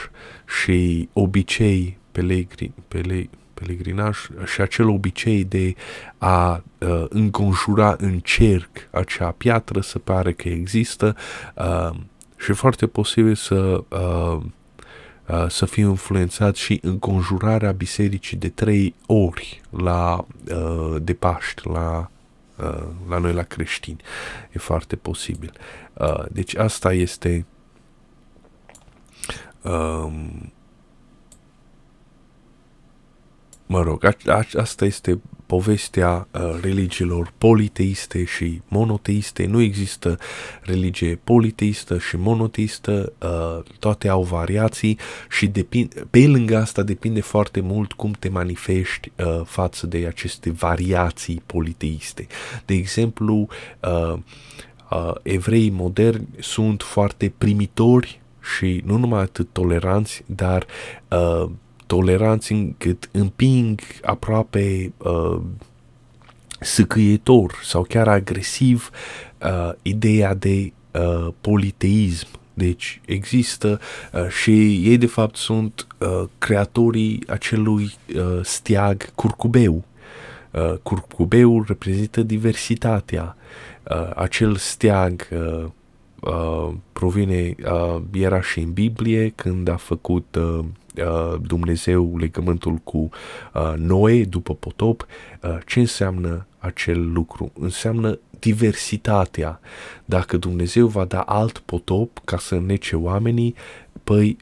și obicei pelegrin, pele, pelegrinaj și acel obicei de a uh, înconjura în cerc acea piatră se pare că există uh, și foarte posibil să uh, uh, să fie influențat și înconjurarea bisericii de trei ori la uh, de Paști, la Uh, la noi la creștini. E foarte posibil. Uh, deci asta este um, mă rog, a, a, asta este povestea uh, religiilor politeiste și monoteiste. Nu există religie politeistă și monoteistă, uh, toate au variații și depind, pe lângă asta depinde foarte mult cum te manifesti uh, față de aceste variații politeiste. De exemplu, uh, uh, evreii moderni sunt foarte primitori și nu numai atât toleranți, dar uh, toleranți încât împing aproape uh, săcâietor sau chiar agresiv uh, ideea de uh, politeism. Deci există uh, și ei de fapt sunt uh, creatorii acelui uh, steag curcubeu. Uh, curcubeul reprezintă diversitatea. Uh, acel steag uh, uh, provine, uh, era și în Biblie când a făcut uh, Uh, Dumnezeu legământul cu uh, Noe după potop, uh, ce înseamnă acel lucru? Înseamnă diversitatea. Dacă Dumnezeu va da alt potop ca să nece oamenii, păi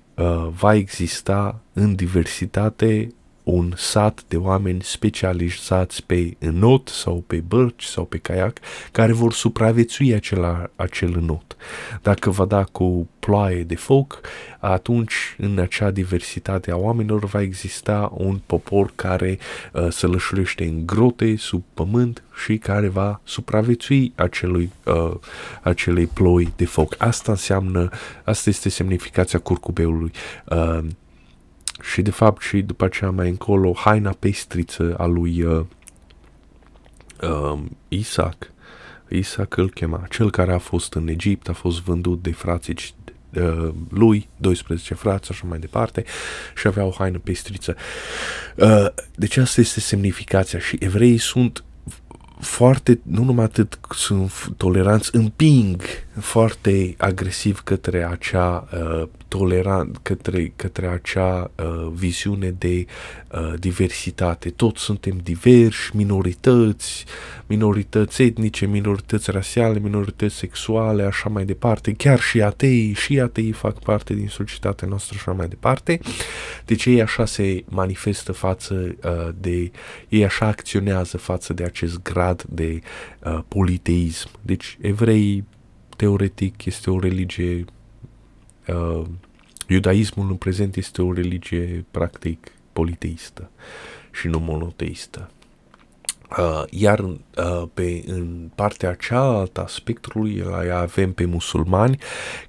va exista în diversitate un sat de oameni specializați pe înot sau pe bărci sau pe caiac care vor supraviețui acela, acel înot. Dacă va da cu ploaie de foc, atunci în acea diversitate a oamenilor va exista un popor care uh, se lășuiește în grote, sub pământ și care va supraviețui acelui, uh, acelei ploi de foc. Asta înseamnă, asta este semnificația curcubeului. Uh, și de fapt și după aceea mai încolo haina pestriță a lui uh, uh, Isaac. Isaac îl chema, cel care a fost în Egipt, a fost vândut de frații uh, lui, 12 frați, așa mai departe, și avea o haină pestriță. Uh, deci asta este semnificația și evreii sunt foarte, nu numai atât sunt toleranți, împing foarte agresiv către acea uh, tolerant, către, către acea uh, viziune de uh, diversitate. Toți suntem diversi, minorități, minorități etnice, minorități rasiale, minorități sexuale, așa mai departe. Chiar și atei, și atei fac parte din societatea noastră, așa mai departe. Deci ei așa se manifestă față uh, de, ei așa acționează față de acest grad de uh, politeism. Deci evrei teoretic este o religie uh, iudaismul în prezent este o religie practic politeistă și nu monoteistă. Uh, iar uh, pe, în partea cealaltă a spectrului avem pe musulmani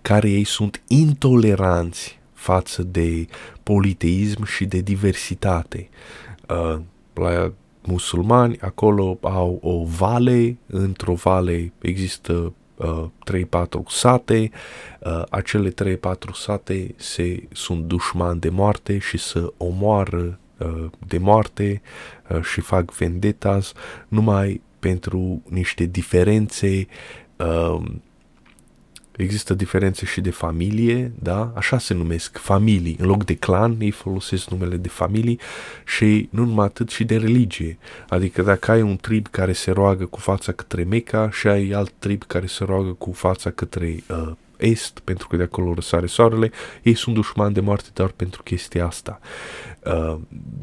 care ei sunt intoleranți față de politeism și de diversitate. Uh, la musulmani acolo au o vale, într-o vale există uh, 3-4 sate, uh, acele 3-4 sate se, sunt dușmani de moarte și să omoară uh, de moarte uh, și fac vendetas numai pentru niște diferențe uh, Există diferențe și de familie, da? Așa se numesc familii. În loc de clan, ei folosesc numele de familii și nu numai atât și de religie. Adică dacă ai un trib care se roagă cu fața către Meca și ai alt trib care se roagă cu fața către uh, est, pentru că de acolo răsare soarele, ei sunt dușmani de moarte doar pentru chestia asta. Uh,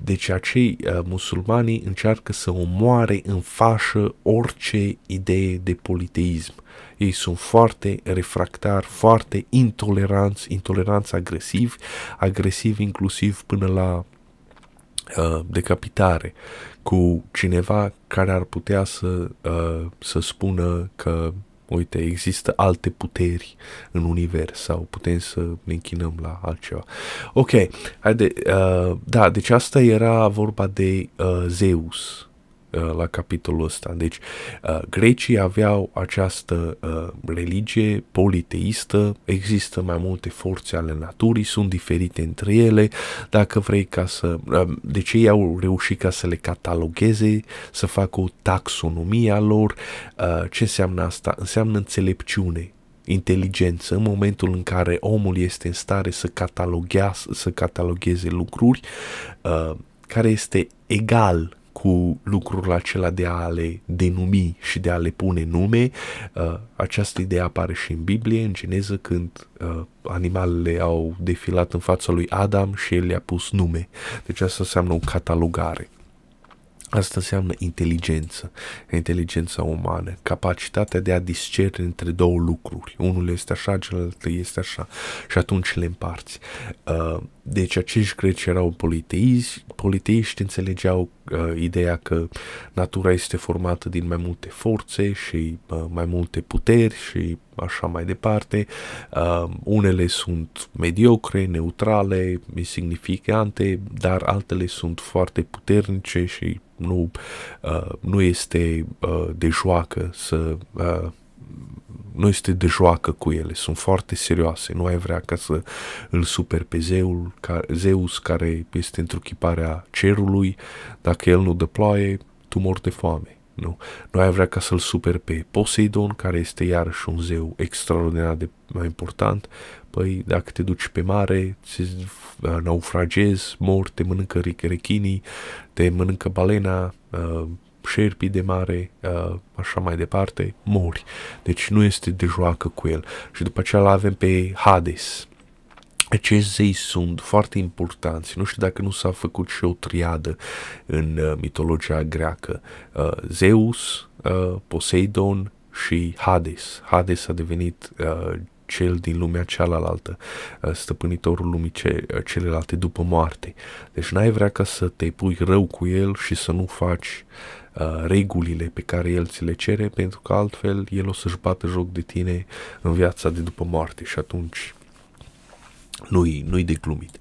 deci acei uh, musulmanii încearcă să omoare în fașă orice idee de politeism. Ei sunt foarte refractari, foarte intoleranți, intoleranți agresivi, agresivi inclusiv până la uh, decapitare cu cineva care ar putea să, uh, să spună că uite, există alte puteri în univers sau putem să ne închinăm la altceva. Ok, haide, uh, da, deci asta era vorba de uh, Zeus, Uh, la capitolul ăsta. Deci, uh, grecii aveau această uh, religie politeistă, există mai multe forțe ale naturii, sunt diferite între ele, dacă vrei ca să... Uh, deci ei au reușit ca să le catalogheze, să facă o taxonomie a lor. Uh, ce înseamnă asta? Înseamnă înțelepciune, inteligență în momentul în care omul este în stare să, să catalogheze lucruri uh, care este egal cu lucrul acela de a le denumi și de a le pune nume. Uh, această idee apare și în Biblie, în Geneză, când uh, animalele au defilat în fața lui Adam și el le-a pus nume. Deci asta înseamnă o catalogare. Asta înseamnă inteligență, inteligența umană, capacitatea de a discerne între două lucruri. Unul este așa, celălalt este așa și atunci le împarți. Uh, deci acești greci erau politeiști, politeiști înțelegeau uh, ideea că natura este formată din mai multe forțe și uh, mai multe puteri și așa mai departe. Uh, unele sunt mediocre, neutrale, insignificante, dar altele sunt foarte puternice și nu, uh, nu este uh, de joacă să uh, nu este de joacă cu ele, sunt foarte serioase, nu ai vrea ca să îl super pe zeul, ca, Zeus care este întruchiparea cerului, dacă el nu dă ploaie, tu mor de foame. Nu. Nu ai vrea ca să-l super pe Poseidon, care este iarăși un zeu extraordinar de mai important. Păi, dacă te duci pe mare, naufragezi, mor, te mănâncă rechinii, te mănâncă balena, uh, șerpii de mare, uh, așa mai departe, mori. Deci nu este de joacă cu el. Și după aceea avem pe Hades. Acești zei sunt foarte importanți. Nu știu dacă nu s-a făcut și o triadă în uh, mitologia greacă. Uh, Zeus, uh, Poseidon și Hades. Hades a devenit uh, cel din lumea cealaltă, uh, stăpânitorul lumii ce, uh, celelalte după moarte. Deci n-ai vrea ca să te pui rău cu el și să nu faci uh, regulile pe care el ți le cere, pentru că altfel el o să-și bată joc de tine în viața de după moarte și atunci nu-i, nu-i de glumit.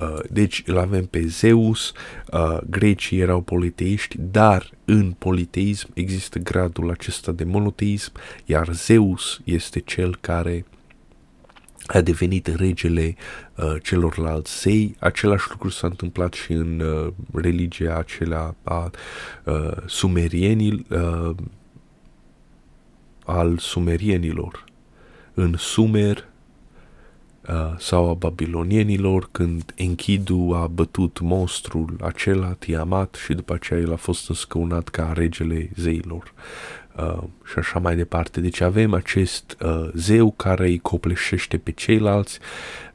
Uh, deci îl avem pe Zeus, uh, grecii erau politeiști, dar în politeism există gradul acesta de monoteism, iar Zeus este cel care a devenit regele uh, celorlalți zei. Același lucru s-a întâmplat și în uh, religia acelea a uh, sumerienii, uh, al sumerienilor. În Sumer uh, sau a babilonienilor, când Enkidu a bătut monstrul acela, Tiamat, și după aceea el a fost înscăunat ca regele zeilor uh, și așa mai departe. Deci avem acest uh, zeu care îi copleșește pe ceilalți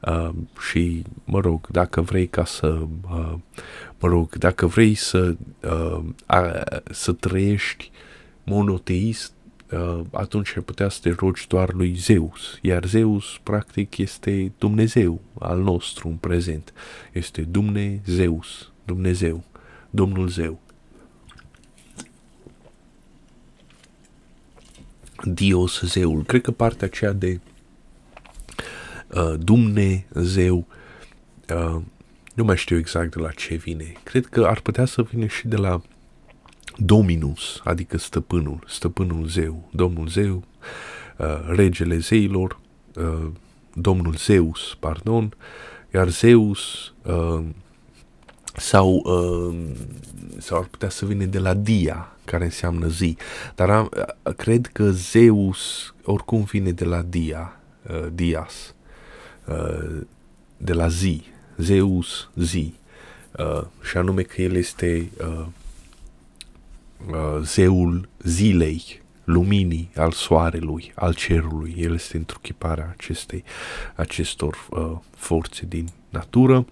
uh, și, mă rog, dacă vrei ca să, uh, mă rog, dacă vrei să, uh, a, să trăiești monoteist, uh, atunci ai putea să te rogi doar lui Zeus. Iar Zeus, practic, este Dumnezeu al nostru în prezent. Este Dumnezeus, Dumnezeu, Domnul Zeu. Dios, zeul. Cred că partea aceea de uh, Dumnezeu, uh, nu mai știu exact de la ce vine. Cred că ar putea să vină și de la Dominus, adică stăpânul, stăpânul zeu, domnul zeu, uh, regele zeilor, uh, domnul Zeus, pardon, iar Zeus uh, sau, uh, sau ar putea să vină de la Dia, care înseamnă zi. Dar am, cred că Zeus oricum vine de la Dia, uh, Dias, uh, de la zi, Zeus zi, uh, și anume că el este uh, uh, zeul zilei, luminii, al soarelui, al cerului. El este întruchiparea acestei, acestor uh, forțe din natură.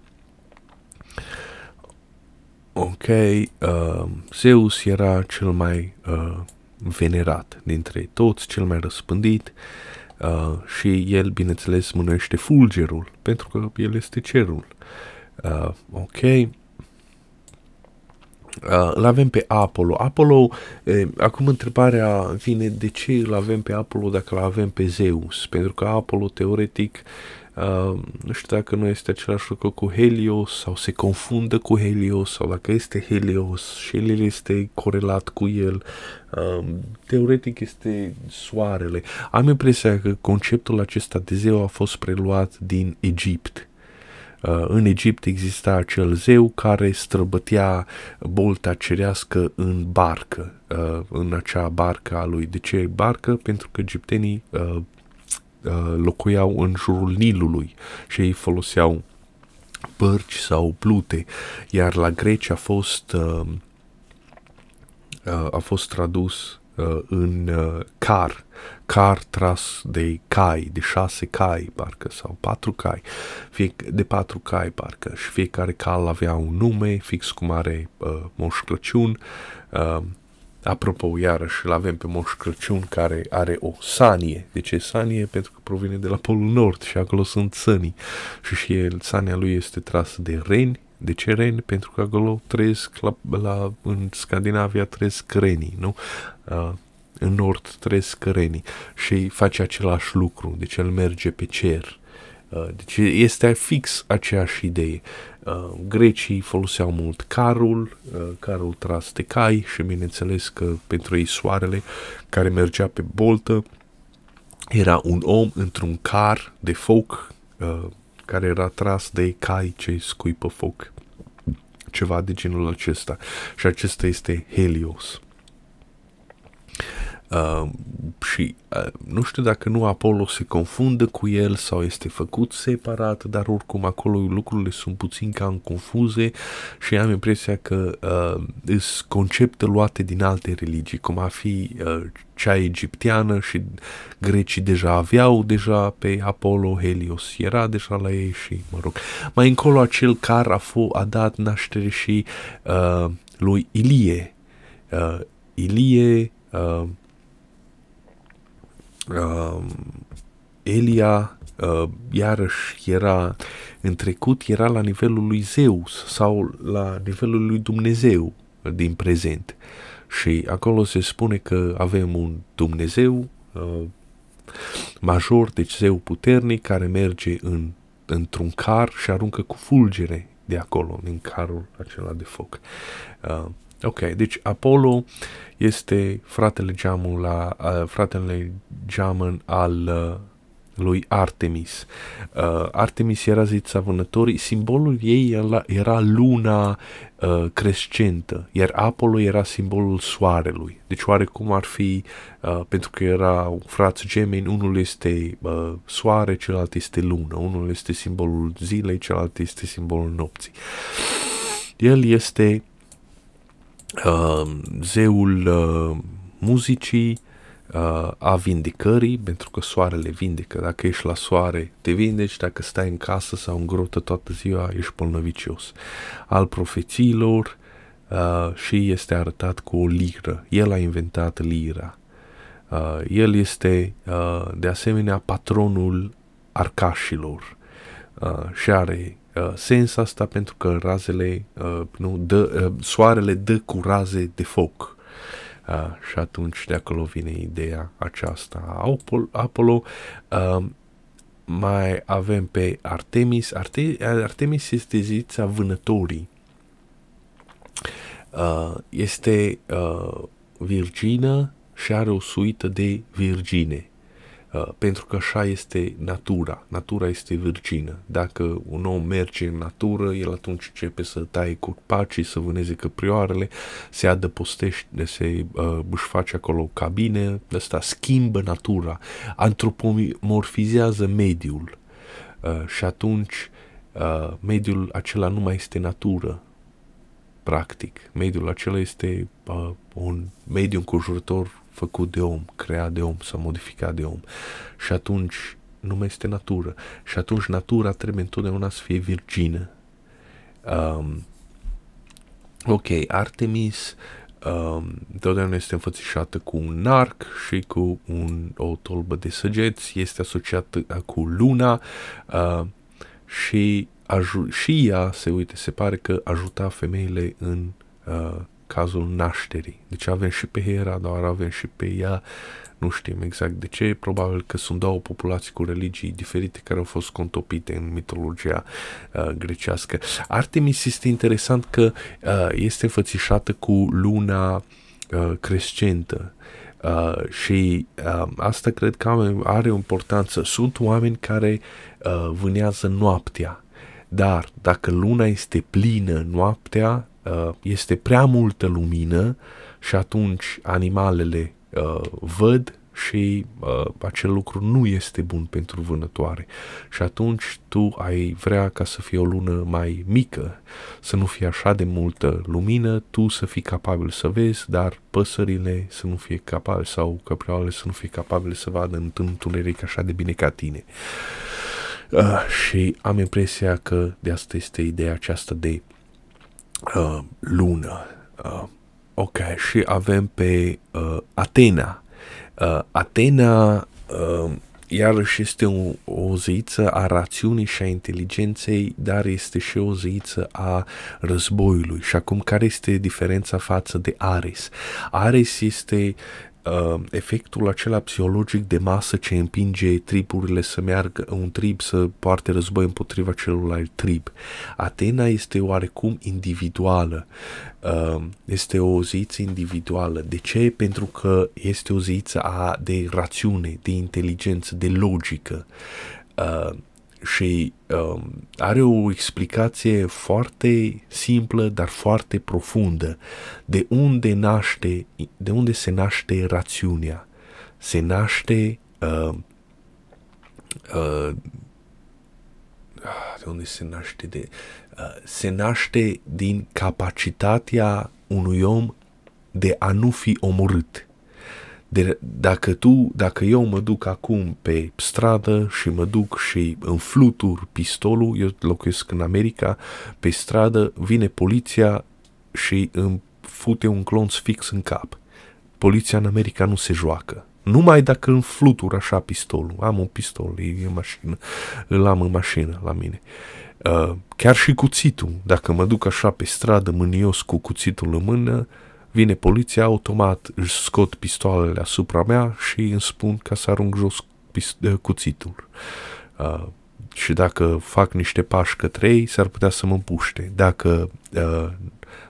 Ok, uh, Zeus era cel mai uh, venerat dintre toți, cel mai răspândit uh, și el, bineînțeles, mânește fulgerul, pentru că el este cerul. Uh, ok, Uh, îl avem pe Apollo. Apollo, eh, acum întrebarea vine de ce îl avem pe Apollo dacă îl avem pe Zeus? Pentru că Apollo, teoretic, uh, nu știu dacă nu este același lucru cu Helios sau se confundă cu Helios sau dacă este Helios și el este corelat cu el. Uh, teoretic este soarele. Am impresia că conceptul acesta de zeu a fost preluat din Egipt Uh, în Egipt exista acel zeu care străbătea bolta cerească în barcă, uh, în acea barcă a lui. De ce barcă? Pentru că egiptenii uh, locuiau în jurul Nilului și ei foloseau bărci sau plute, iar la greci a fost a fost tradus în car, car tras de cai, de șase cai, parcă, sau patru cai, fie, de patru cai, parcă, și fiecare cal avea un nume, fix cum are uh, Moș Crăciun. Uh, apropo, iarăși, îl avem pe Moș Crăciun care are o sanie. De ce sanie? Pentru că provine de la Polul Nord și acolo sunt sănii. Și și el, sania lui este trasă de reni, de ce reni? Pentru că acolo trăiesc, la, la, în Scandinavia trăiesc renii, nu? Uh, în nord trăiesc renii și face același lucru, deci el merge pe cer. Uh, deci este fix aceeași idee. Uh, grecii foloseau mult carul, uh, carul tras de cai și bineînțeles că pentru ei soarele care mergea pe boltă era un om într-un car de foc care era tras de cai ce scuipă foc. Ceva de genul acesta. Și acesta este Helios. Uh, și uh, nu știu dacă nu Apollo se confundă cu el sau este făcut separat, dar oricum acolo lucrurile sunt puțin cam confuze și am impresia că uh, sunt concepte luate din alte religii, cum a fi uh, cea egipteană și grecii deja aveau deja pe Apollo, Helios era deja la ei și, mă rog, mai încolo acel car a, f- a dat naștere și uh, lui Ilie. Uh, Ilie uh, uh, Elia uh, iarăși era în trecut era la nivelul lui Zeus sau la nivelul lui Dumnezeu din prezent. Și acolo se spune că avem un Dumnezeu uh, major, deci zeu puternic, care merge în, într-un car și aruncă cu fulgere de acolo, din carul acela de foc. Uh, Ok, deci Apollo este fratele geamul la uh, fratele geamăn al uh, lui Artemis. Uh, Artemis era zița vânătorii, simbolul ei era, era luna uh, crescentă, iar Apollo era simbolul soarelui. Deci oarecum ar fi, uh, pentru că era frați gemeni, unul este uh, soare, celălalt este lună, unul este simbolul zilei, celălalt este simbolul nopții. El este uh, zeul uh, muzicii, uh, a vindicării, pentru că soarele vindecă. Dacă ești la soare, te vindeci, dacă stai în casă sau în grotă toată ziua, ești polnăvicios. Al profețiilor uh, și este arătat cu o liră. El a inventat lira. Uh, el este, uh, de asemenea, patronul arcașilor uh, și are uh, sens asta pentru că razele, uh, nu, dă, uh, soarele dă cu raze de foc. Uh, și atunci de acolo vine ideea aceasta. Apollo, Apollo uh, mai avem pe Artemis. Arte, Artemis este zița vânătorii. Uh, este uh, virgină și are o suită de virgine. Uh, pentru că așa este natura. Natura este virgină. Dacă un om merge în natură, el atunci începe să taie pacii, să vâneze căprioarele, se adăpostește, se uh, își face acolo cabine, ăsta schimbă natura, antropomorfizează mediul uh, și atunci uh, mediul acela nu mai este natură, practic. Mediul acela este uh, un mediu înconjurător făcut de om, creat de om sau modificat de om. Și atunci nu mai este natură. Și atunci natura trebuie întotdeauna să fie virgină. Um, ok, Artemis um, întotdeauna este înfățișată cu un arc și cu un, o tolbă de săgeți, este asociată cu luna uh, și, aju- și ea se uite, se pare că ajuta femeile în uh, cazul nașterii. Deci avem și pe Hera, dar avem și pe ea, nu știm exact de ce, probabil că sunt două populații cu religii diferite care au fost contopite în mitologia uh, grecească. Artemis este interesant că uh, este înfățișată cu luna uh, crescentă. Uh, și uh, asta cred că are o importanță. Sunt oameni care uh, vânează noaptea, dar dacă luna este plină noaptea, uh, este prea multă lumină și atunci animalele uh, văd și uh, acel lucru nu este bun pentru vânătoare. Și atunci tu ai vrea ca să fie o lună mai mică, să nu fie așa de multă lumină, tu să fii capabil să vezi, dar păsările să nu fie capabile sau căprioarele să nu fie capabile să vadă în întuneric așa de bine ca tine. Uh, și am impresia că de asta este ideea aceasta de uh, lună. Uh, ok, și avem pe uh, Atena. Uh, Atena uh, iarăși este o, o zeiță a rațiunii și a inteligenței, dar este și o zeiță a războiului. Și acum, care este diferența față de Ares? Ares este uh, efectul acela psihologic de masă ce împinge triburile să meargă, un trib să poarte război împotriva celuilalt trib. Atena este oarecum individuală, uh, este o zeiță individuală. De ce? Pentru că este o zeiță a, de rațiune, de inteligență, de logică. Uh, și um, are o explicație foarte simplă, dar foarte profundă de unde naște, de unde se naște rațiunea. Se naște uh, uh, de unde se naște de uh, se naște din capacitatea unui om de a nu fi omorât de, dacă tu, dacă eu mă duc acum pe stradă și mă duc și în flutur pistolul, eu locuiesc în America, pe stradă vine poliția și îmi fute un clonț fix în cap. Poliția în America nu se joacă. Numai dacă îmi flutur așa pistolul. Am un pistol, e în mașină, îl am în mașină la mine. Uh, chiar și cuțitul, dacă mă duc așa pe stradă mânios cu cuțitul în mână, uh, Vine poliția, automat își scot pistoalele asupra mea și îmi spun ca să arunc jos cuțitul. Uh, și dacă fac niște pași către ei, s-ar putea să mă împuște. Dacă, uh,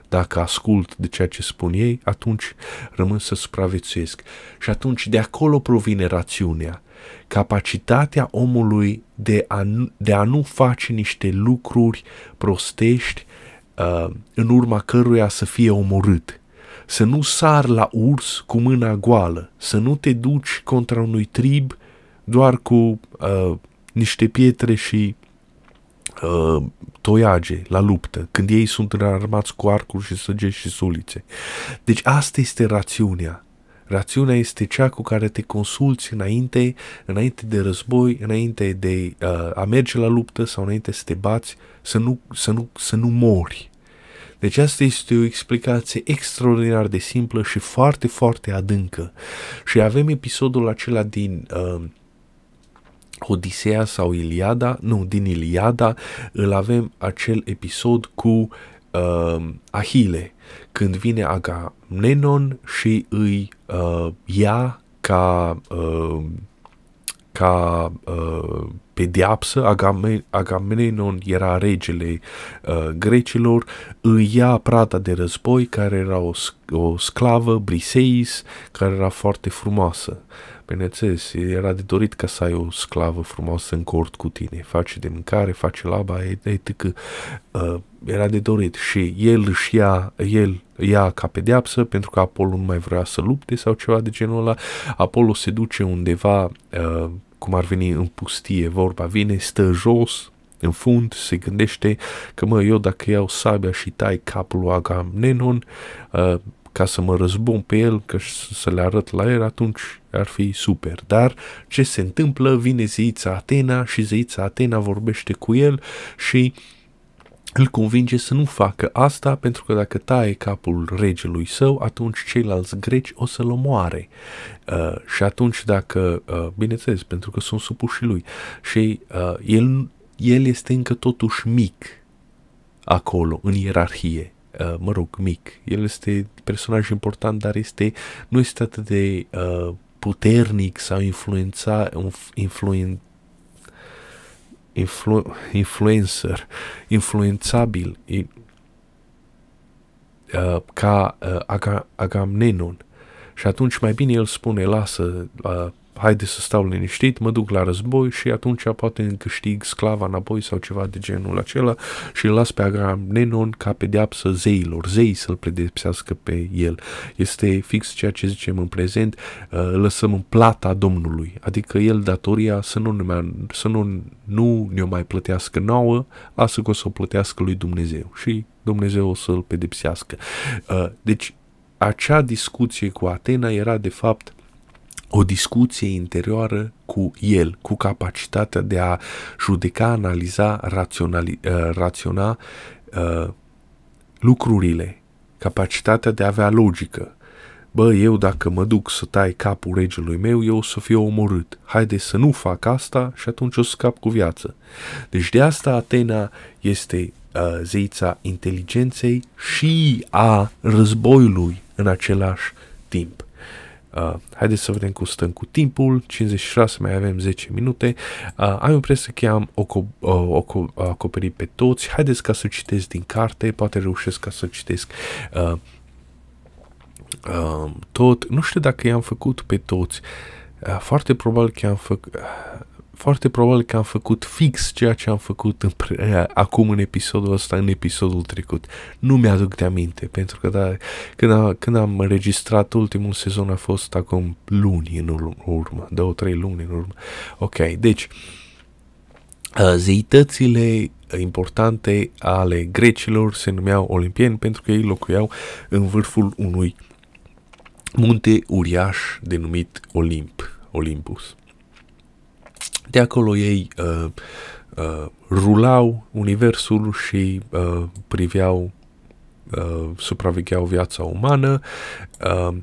dacă ascult de ceea ce spun ei, atunci rămân să supraviețuiesc. Și atunci de acolo provine rațiunea. Capacitatea omului de a, de a nu face niște lucruri prostești uh, în urma căruia să fie omorât să nu sar la urs cu mâna goală, să nu te duci contra unui trib doar cu uh, niște pietre și uh, toiage la luptă, când ei sunt armați cu arcuri și săgeți și sulițe. Deci asta este rațiunea. Rațiunea este cea cu care te consulți înainte, înainte de război, înainte de uh, a merge la luptă sau înainte să te bați, să nu, să nu, să nu mori. Deci asta este o explicație extraordinar de simplă și foarte, foarte adâncă. Și avem episodul acela din uh, Odiseea sau Iliada, nu, din Iliada, îl avem acel episod cu uh, Ahile, când vine Agamemnon și îi uh, ia ca uh, ca uh, pedeapsă, Agame, Agamemnon era regele uh, grecilor, îi ia prada de război, care era o, o sclavă, Briseis, care era foarte frumoasă. Bineînțeles, era de dorit ca să ai o sclavă frumoasă în cort cu tine. Face de mâncare, face laba, etc. Uh, era de dorit și el își ia, el ia ca pedeapsă pentru că Apollo nu mai vrea să lupte sau ceva de genul ăla. Apollo se duce undeva uh, cum ar veni în pustie vorba, vine, stă jos, în fund, se gândește că, mă, eu dacă iau sabia și tai capul lui Agamemnon, uh, ca să mă răzbun pe el, că să le arăt la el, atunci ar fi super. Dar ce se întâmplă? Vine zeița Atena și zeița Atena vorbește cu el și îl convinge să nu facă asta pentru că dacă taie capul regelui său, atunci ceilalți greci o să-l omoare. Uh, și atunci dacă, uh, bineînțeles, pentru că sunt supuși lui, și uh, el, el este încă totuși mic acolo, în ierarhie. Uh, mă rog, mic. El este personaj important, dar este, nu este atât de uh, puternic sau influența, influen, influ, influencer, influențabil uh, ca uh, Agamemnon. Și atunci mai bine el spune, lasă, uh, haide să stau liniștit, mă duc la război și atunci poate îmi câștig sclava înapoi sau ceva de genul acela și îl las pe Agamemnon ca pedeapsă zeilor, zei să-l pedepsească pe el. Este fix ceea ce zicem în prezent, uh, lăsăm în plata Domnului, adică el datoria să nu, ne mai, să nu, nu ne-o mai plătească nouă, lasă că o să o plătească lui Dumnezeu și Dumnezeu o să-l pedepsească. Uh, deci, acea discuție cu Atena era de fapt o discuție interioară cu el, cu capacitatea de a judeca, analiza, raționali, uh, raționa uh, lucrurile, capacitatea de a avea logică. Bă, eu dacă mă duc să tai capul regelui meu, eu o să fiu omorât. Haide să nu fac asta și atunci o să scap cu viață. Deci de asta Atena este uh, zeița inteligenței și a războiului în același timp. Uh, haideți să vedem cum stăm cu timpul. 56, mai avem 10 minute. Uh, am impresia că am o, o, o, acoperit pe toți. Haideți ca să citesc din carte, poate reușesc ca să citesc uh, uh, tot. Nu știu dacă i-am făcut pe toți. Uh, foarte probabil că am făcut... Uh, foarte probabil că am făcut fix ceea ce am făcut în pre- acum în episodul ăsta, în episodul trecut. Nu mi-aduc de aminte, pentru că da, când, a, când am înregistrat ultimul sezon a fost acum luni în urmă, două, trei luni în urmă. Ok, deci, zeitățile importante ale grecilor se numeau olimpieni pentru că ei locuiau în vârful unui munte uriaș denumit Olimp, Olympus. De acolo ei uh, uh, rulau universul și uh, priveau, uh, supravegheau viața umană, uh,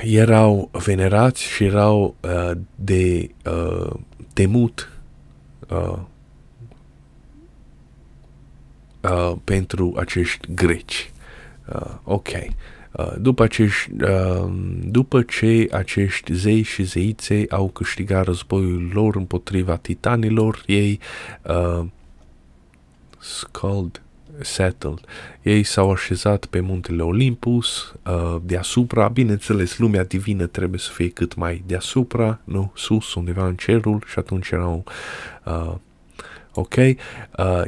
erau venerați și erau uh, de uh, temut uh, uh, pentru acești greci. Uh, ok. Uh, după, acești, uh, după ce acești zei și zeițe au câștigat războiul lor împotriva titanilor, ei uh, scald, settled. Ei s-au așezat pe muntele Olympus, uh, deasupra, bineînțeles, lumea divină trebuie să fie cât mai deasupra, nu, sus, undeva în cerul și atunci erau uh, ok, uh,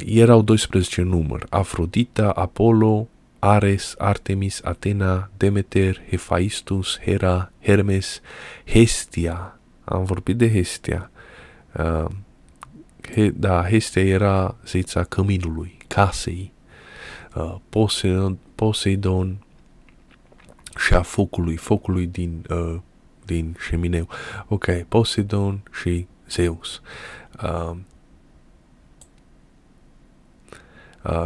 erau 12 număr, Afrodita, Apollo, Ares, Artemis, Atena, Demeter, Hephaistus, Hera, Hermes, Hestia. Am vorbit de Hestia. Uh, he, da, Hestia era zeița căminului, casei. Uh, Poseidon, Poseidon și a focului, focului din, uh, din șemineu. Ok, Poseidon și Zeus. Uh, Uh,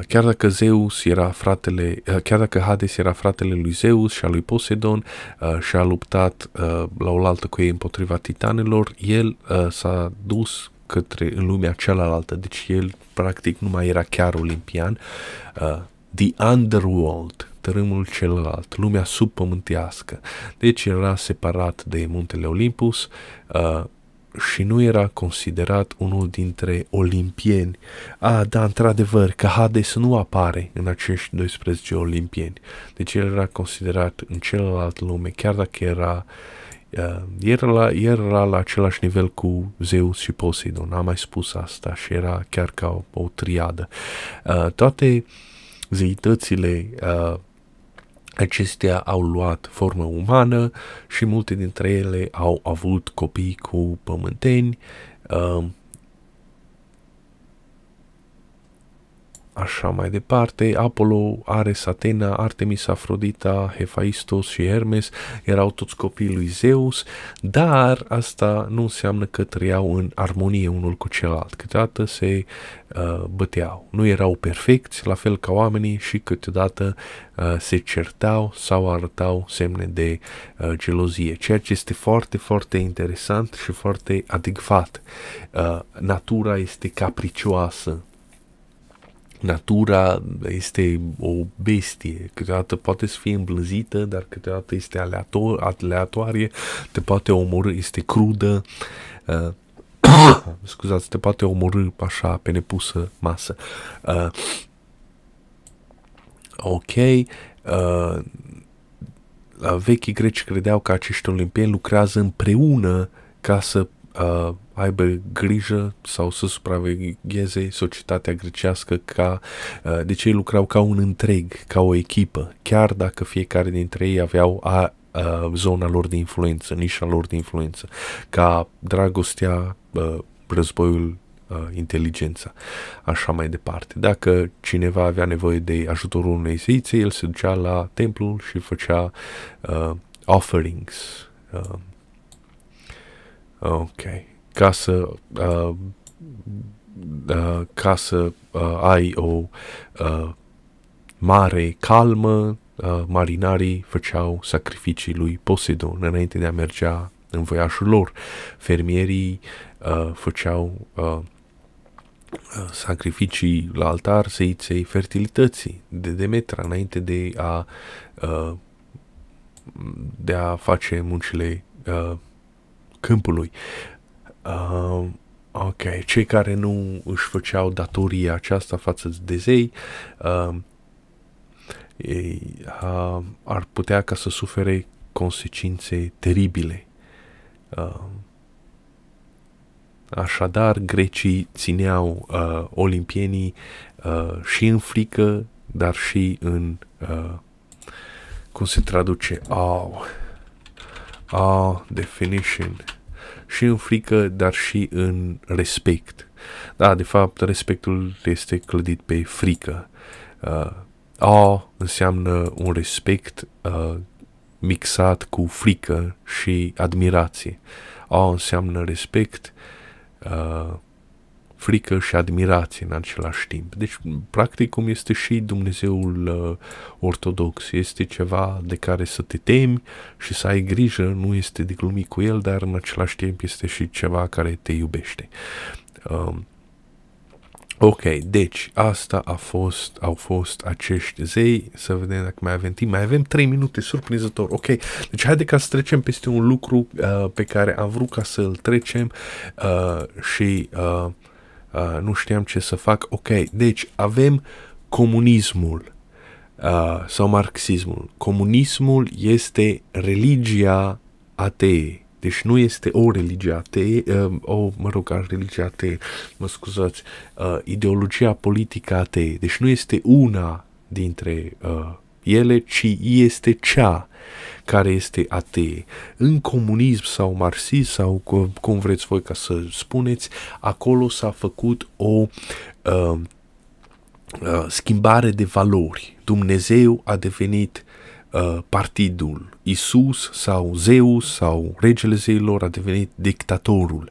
chiar dacă Zeus era fratele, uh, chiar dacă Hades era fratele lui Zeus și al lui Poseidon uh, și a luptat la oaltă cu ei împotriva titanelor, el s-a dus către în lumea cealaltă, deci el practic nu mai era chiar olimpian, the underworld, tărâmul celălalt, lumea subpământească. Deci era separat de muntele Olympus, și nu era considerat unul dintre olimpieni. A, da, într-adevăr, că Hades nu apare în acești 12 olimpieni. Deci el era considerat în celălalt lume, chiar dacă era uh, era, la, era la același nivel cu Zeus și Poseidon, am mai spus asta și era chiar ca o, o triadă. Uh, toate zeitățile uh, Acestea au luat formă umană și multe dintre ele au avut copii cu pământeni. Așa mai departe, Apollo, Ares, Atena, Artemis, Afrodita, Hephaistos și Hermes erau toți copiii lui Zeus, dar asta nu înseamnă că trăiau în armonie unul cu celălalt. Câteodată se uh, băteau. Nu erau perfecți, la fel ca oamenii și câteodată uh, se certau sau arătau semne de uh, gelozie, ceea ce este foarte, foarte interesant și foarte adecvat. Uh, natura este capricioasă, natura este o bestie, câteodată poate să fie îmblânzită, dar câteodată este aleator, aleatorie, te poate omorâ, este crudă, uh, scuzați, te poate omorâ așa pe nepusă masă. Uh, ok, uh, vechii greci credeau că acești olimpieni lucrează împreună ca să uh, aibă grijă sau să supravegheze societatea grecească ca, uh, deci ei lucrau ca un întreg, ca o echipă, chiar dacă fiecare dintre ei aveau a, a, zona lor de influență, nișa lor de influență, ca dragostea, uh, războiul, uh, inteligența, așa mai departe. Dacă cineva avea nevoie de ajutorul unei zeițe, el se ducea la templu și făcea uh, offerings, uh, Ok. Ca să, uh, uh, ca să uh, ai o uh, mare calmă, uh, marinarii făceau sacrificii lui Poseidon înainte de a mergea în voiașul lor. Fermierii uh, făceau uh, sacrificii la altar zeiței fertilității de Demetra înainte de a uh, de a face muncile uh, câmpului. Uh, ok, cei care nu își făceau datoria aceasta față de zei, uh, ei, uh, ar putea ca să sufere consecințe teribile. Uh, Așadar, grecii țineau uh, olimpienii uh, și în frică, dar și în, uh, cum se traduce, oh, oh, definition, și în frică, dar și în respect. Da, de fapt, respectul este clădit pe frică. Uh, a înseamnă un respect uh, mixat cu frică și admirație. A înseamnă respect uh, frică și admirație în același timp. Deci, practic, cum este și Dumnezeul uh, ortodox, este ceva de care să te temi și să ai grijă, nu este de glumi cu el, dar în același timp este și ceva care te iubește. Uh, Ok, deci asta a fost, au fost acești zei, să vedem dacă mai avem timp, mai avem 3 minute, surprinzător, ok, deci haide ca să trecem peste un lucru uh, pe care am vrut ca să-l trecem uh, și uh, uh, nu știam ce să fac. Ok, deci avem comunismul uh, sau marxismul. Comunismul este religia atee. Deci nu este o religie atee, uh, o, mă rog, religia atee, mă scuzați, uh, ideologia politică atee. Deci nu este una dintre uh, ele, ci este cea care este atee. În comunism sau marxism sau cum vreți voi ca să spuneți, acolo s-a făcut o uh, uh, schimbare de valori. Dumnezeu a devenit uh, partidul. Isus sau Zeus sau regele zeilor a devenit dictatorul.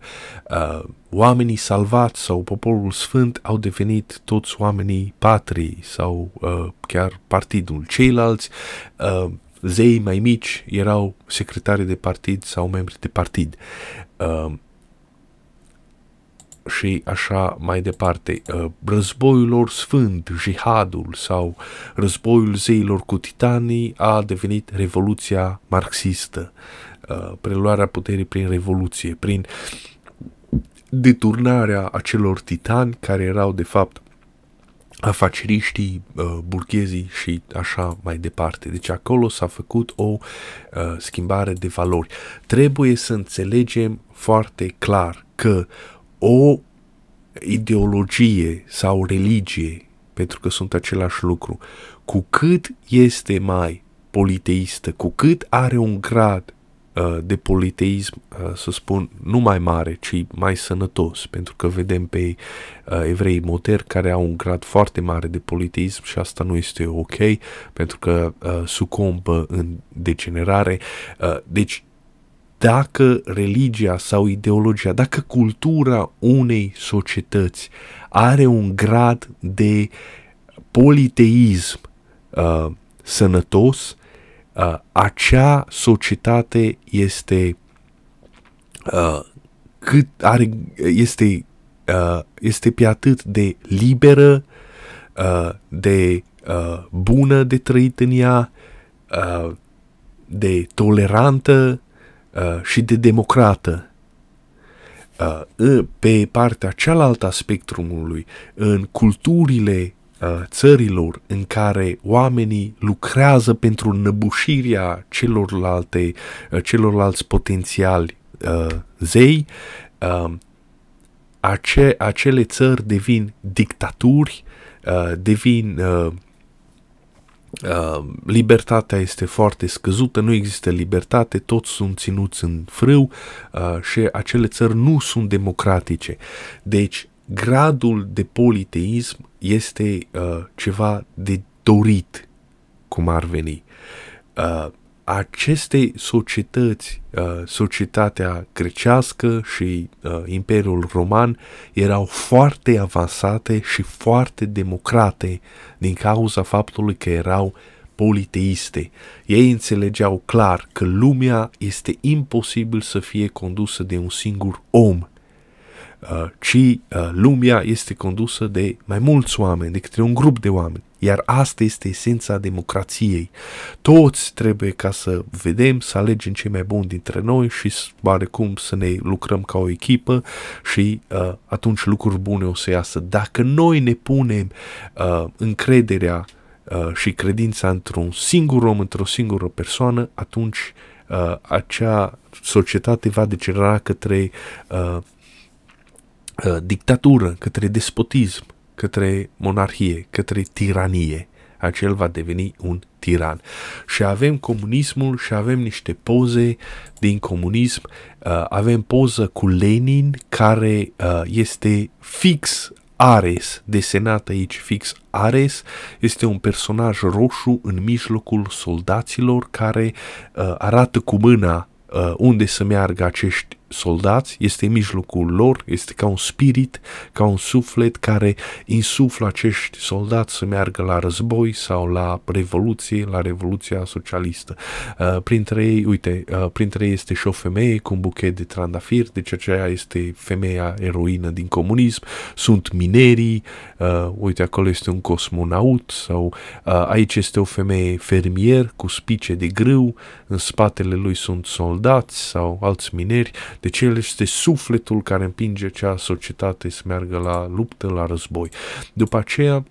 Uh, oamenii salvați sau poporul sfânt au devenit toți oamenii patrii sau uh, chiar partidul. Ceilalți uh, zei mai mici erau secretari de partid sau membri de partid. Uh, și așa mai departe. Uh, războiul lor sfânt, jihadul sau războiul zeilor cu titanii a devenit revoluția marxistă, uh, preluarea puterii prin revoluție, prin deturnarea acelor titani care erau de fapt afaceriștii, uh, burghezii și așa mai departe. Deci acolo s-a făcut o uh, schimbare de valori. Trebuie să înțelegem foarte clar că o ideologie sau religie, pentru că sunt același lucru, cu cât este mai politeistă, cu cât are un grad uh, de politeism, uh, să spun, nu mai mare, ci mai sănătos, pentru că vedem pe uh, evrei moderni care au un grad foarte mare de politeism și asta nu este ok, pentru că uh, sucombă în degenerare. Uh, deci, dacă religia sau ideologia, dacă cultura unei societăți are un grad de politeism uh, sănătos, uh, acea societate este uh, cât are, este, uh, este pe atât de liberă, uh, de uh, bună de trăit în ea, uh, de tolerantă uh, și de democrată. Uh, pe partea cealaltă a spectrumului, în culturile Uh, țărilor în care oamenii lucrează pentru înăbușirea celorlalte, uh, celorlalți potențiali uh, zei, uh, ace, acele țări devin dictaturi, uh, devin uh, Uh, libertatea este foarte scăzută, nu există libertate, toți sunt ținuți în frâu uh, și acele țări nu sunt democratice. Deci, gradul de politeism este uh, ceva de dorit, cum ar veni. Uh, aceste societăți, uh, societatea grecească și uh, Imperiul Roman, erau foarte avansate și foarte democrate din cauza faptului că erau politeiste. Ei înțelegeau clar că lumea este imposibil să fie condusă de un singur om, Uh, ci uh, lumea este condusă de mai mulți oameni, de către un grup de oameni. Iar asta este esența democrației. Toți trebuie ca să vedem, să alegem cei mai buni dintre noi și oarecum să ne lucrăm ca o echipă și uh, atunci lucruri bune o să iasă. Dacă noi ne punem uh, încrederea uh, și credința într-un singur om, într-o singură persoană, atunci uh, acea societate va degenera către uh, Uh, dictatură, către despotism, către monarhie, către tiranie. Acel va deveni un tiran. Și avem comunismul și avem niște poze din comunism. Uh, avem poză cu Lenin care uh, este fix Ares, desenat aici fix Ares, este un personaj roșu în mijlocul soldaților care uh, arată cu mâna uh, unde să meargă acești soldați, este în mijlocul lor, este ca un spirit, ca un suflet care insuflă acești soldați să meargă la război sau la revoluție, la revoluția socialistă. Uh, printre ei, uite, uh, printre ei este și o femeie cu un buchet de trandafir, deci aceea este femeia eroină din comunism, sunt minerii, uh, uite, acolo este un cosmonaut sau uh, aici este o femeie fermier cu spice de grâu, în spatele lui sunt soldați sau alți mineri, deci el este sufletul care împinge cea societate să meargă la luptă, la război. După aceea,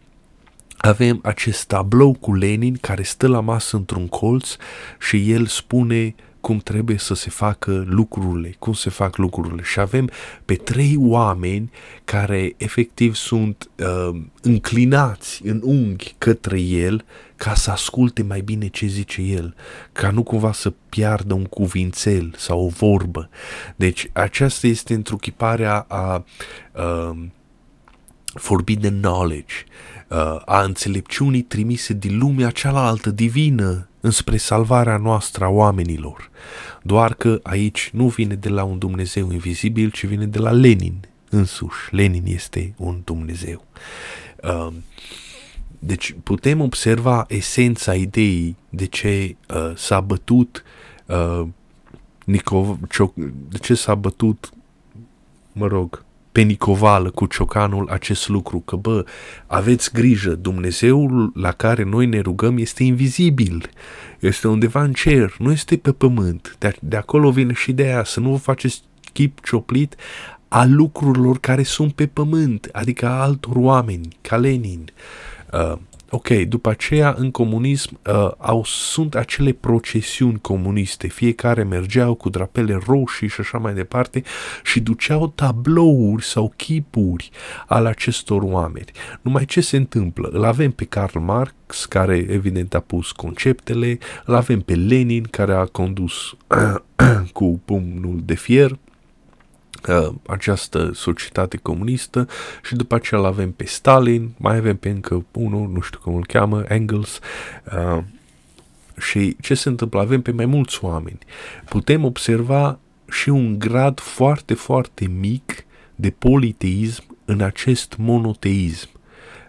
avem acest tablou cu Lenin care stă la masă într-un colț și el spune cum trebuie să se facă lucrurile, cum se fac lucrurile. Și avem pe trei oameni care efectiv sunt uh, înclinați în unghi către el ca să asculte mai bine ce zice el, ca nu cumva să piardă un cuvințel sau o vorbă. Deci aceasta este întruchiparea a uh, forbidden knowledge, uh, a înțelepciunii trimise din lumea cealaltă divină înspre salvarea noastră a oamenilor. Doar că aici nu vine de la un Dumnezeu invizibil, ci vine de la Lenin însuși. Lenin este un Dumnezeu. Uh, deci putem observa esența ideii de ce uh, s-a bătut uh, Nicov, de ce s-a bătut, mă rog, pe Nicovală cu ciocanul acest lucru, că bă, aveți grijă, Dumnezeul la care noi ne rugăm este invizibil, este undeva în cer, nu este pe pământ. De, de acolo vine și ideea să nu vă faceți chip cioplit a lucrurilor care sunt pe pământ, adică a altor oameni, ca Lenin. Uh, Ok, după aceea în comunism uh, au, sunt acele procesiuni comuniste, fiecare mergeau cu drapele roșii și așa mai departe și duceau tablouri sau chipuri al acestor oameni. Numai ce se întâmplă? Îl avem pe Karl Marx, care evident a pus conceptele, îl avem pe Lenin, care a condus cu pumnul de fier, uh, această societate comunistă și după aceea îl avem pe Stalin, mai avem pe încă unul, nu știu cum îl cheamă, Engels, uh, și ce se întâmplă? Avem pe mai mulți oameni. Putem observa și un grad foarte, foarte mic de politeism în acest monoteism,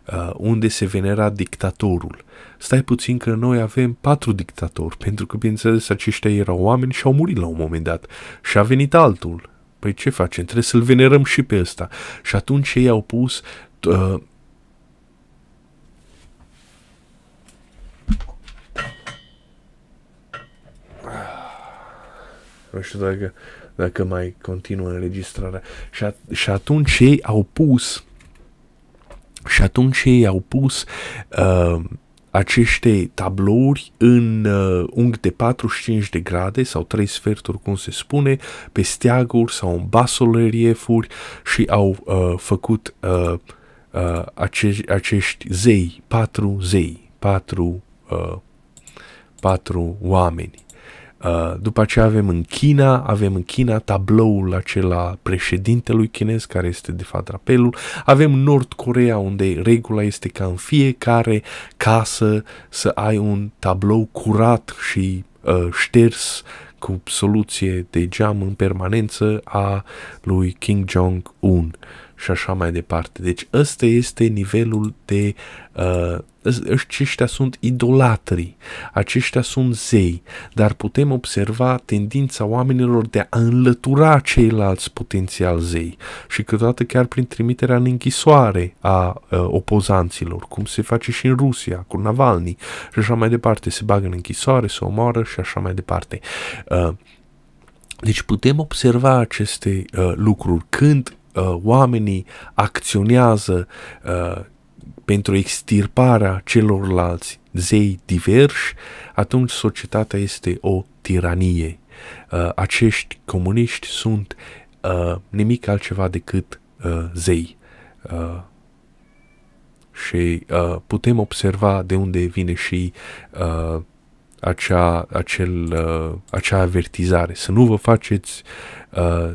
uh, unde se venera dictatorul. Stai puțin că noi avem patru dictatori, pentru că, bineînțeles, aceștia erau oameni și au murit la un moment dat. Și a venit altul. Păi ce facem? Trebuie să-l venerăm și pe ăsta. Și atunci ei au pus uh, Nu știu dacă, dacă mai continuă înregistrarea. Și, a, și atunci ei au pus și atunci ei au pus uh, aceste tablouri în uh, unghi de 45 de grade sau 3 sferturi, cum se spune, pe steaguri sau în basoleriefuri și au uh, făcut uh, uh, acești, acești zei, patru zei, patru, uh, patru oameni. Uh, după aceea avem în China, avem în China tabloul acela președintelui chinez, care este de fapt drapelul. Avem Nord Corea, unde regula este ca în fiecare casă să ai un tablou curat și uh, șters cu soluție de geam în permanență a lui Kim Jong-un și așa mai departe. Deci ăsta este nivelul de... Uh, aceștia sunt idolatrii, aceștia sunt zei, dar putem observa tendința oamenilor de a înlătura ceilalți potențial zei și câteodată chiar prin trimiterea în închisoare a uh, opozanților, cum se face și în Rusia cu Navalny și așa mai departe, se bagă în închisoare, se omoară și așa mai departe. Uh, deci putem observa aceste uh, lucruri când uh, oamenii acționează uh, pentru extirparea celorlalți zei diversi, atunci societatea este o tiranie. Uh, acești comuniști sunt uh, nimic altceva decât uh, zei. Uh, și uh, putem observa de unde vine și uh, acea, acel, uh, acea avertizare. Să nu vă faceți uh,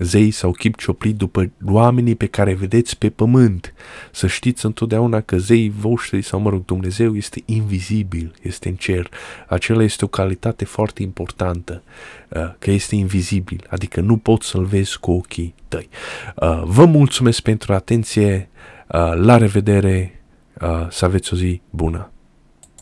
zei sau chip cioplit după oamenii pe care vedeți pe pământ. Să știți întotdeauna că zei voștri sau, mă rog, Dumnezeu este invizibil, este în cer. Acela este o calitate foarte importantă, uh, că este invizibil, adică nu poți să-l vezi cu ochii tăi. Uh, vă mulțumesc pentru atenție, uh, la revedere, să aveți o zi bună!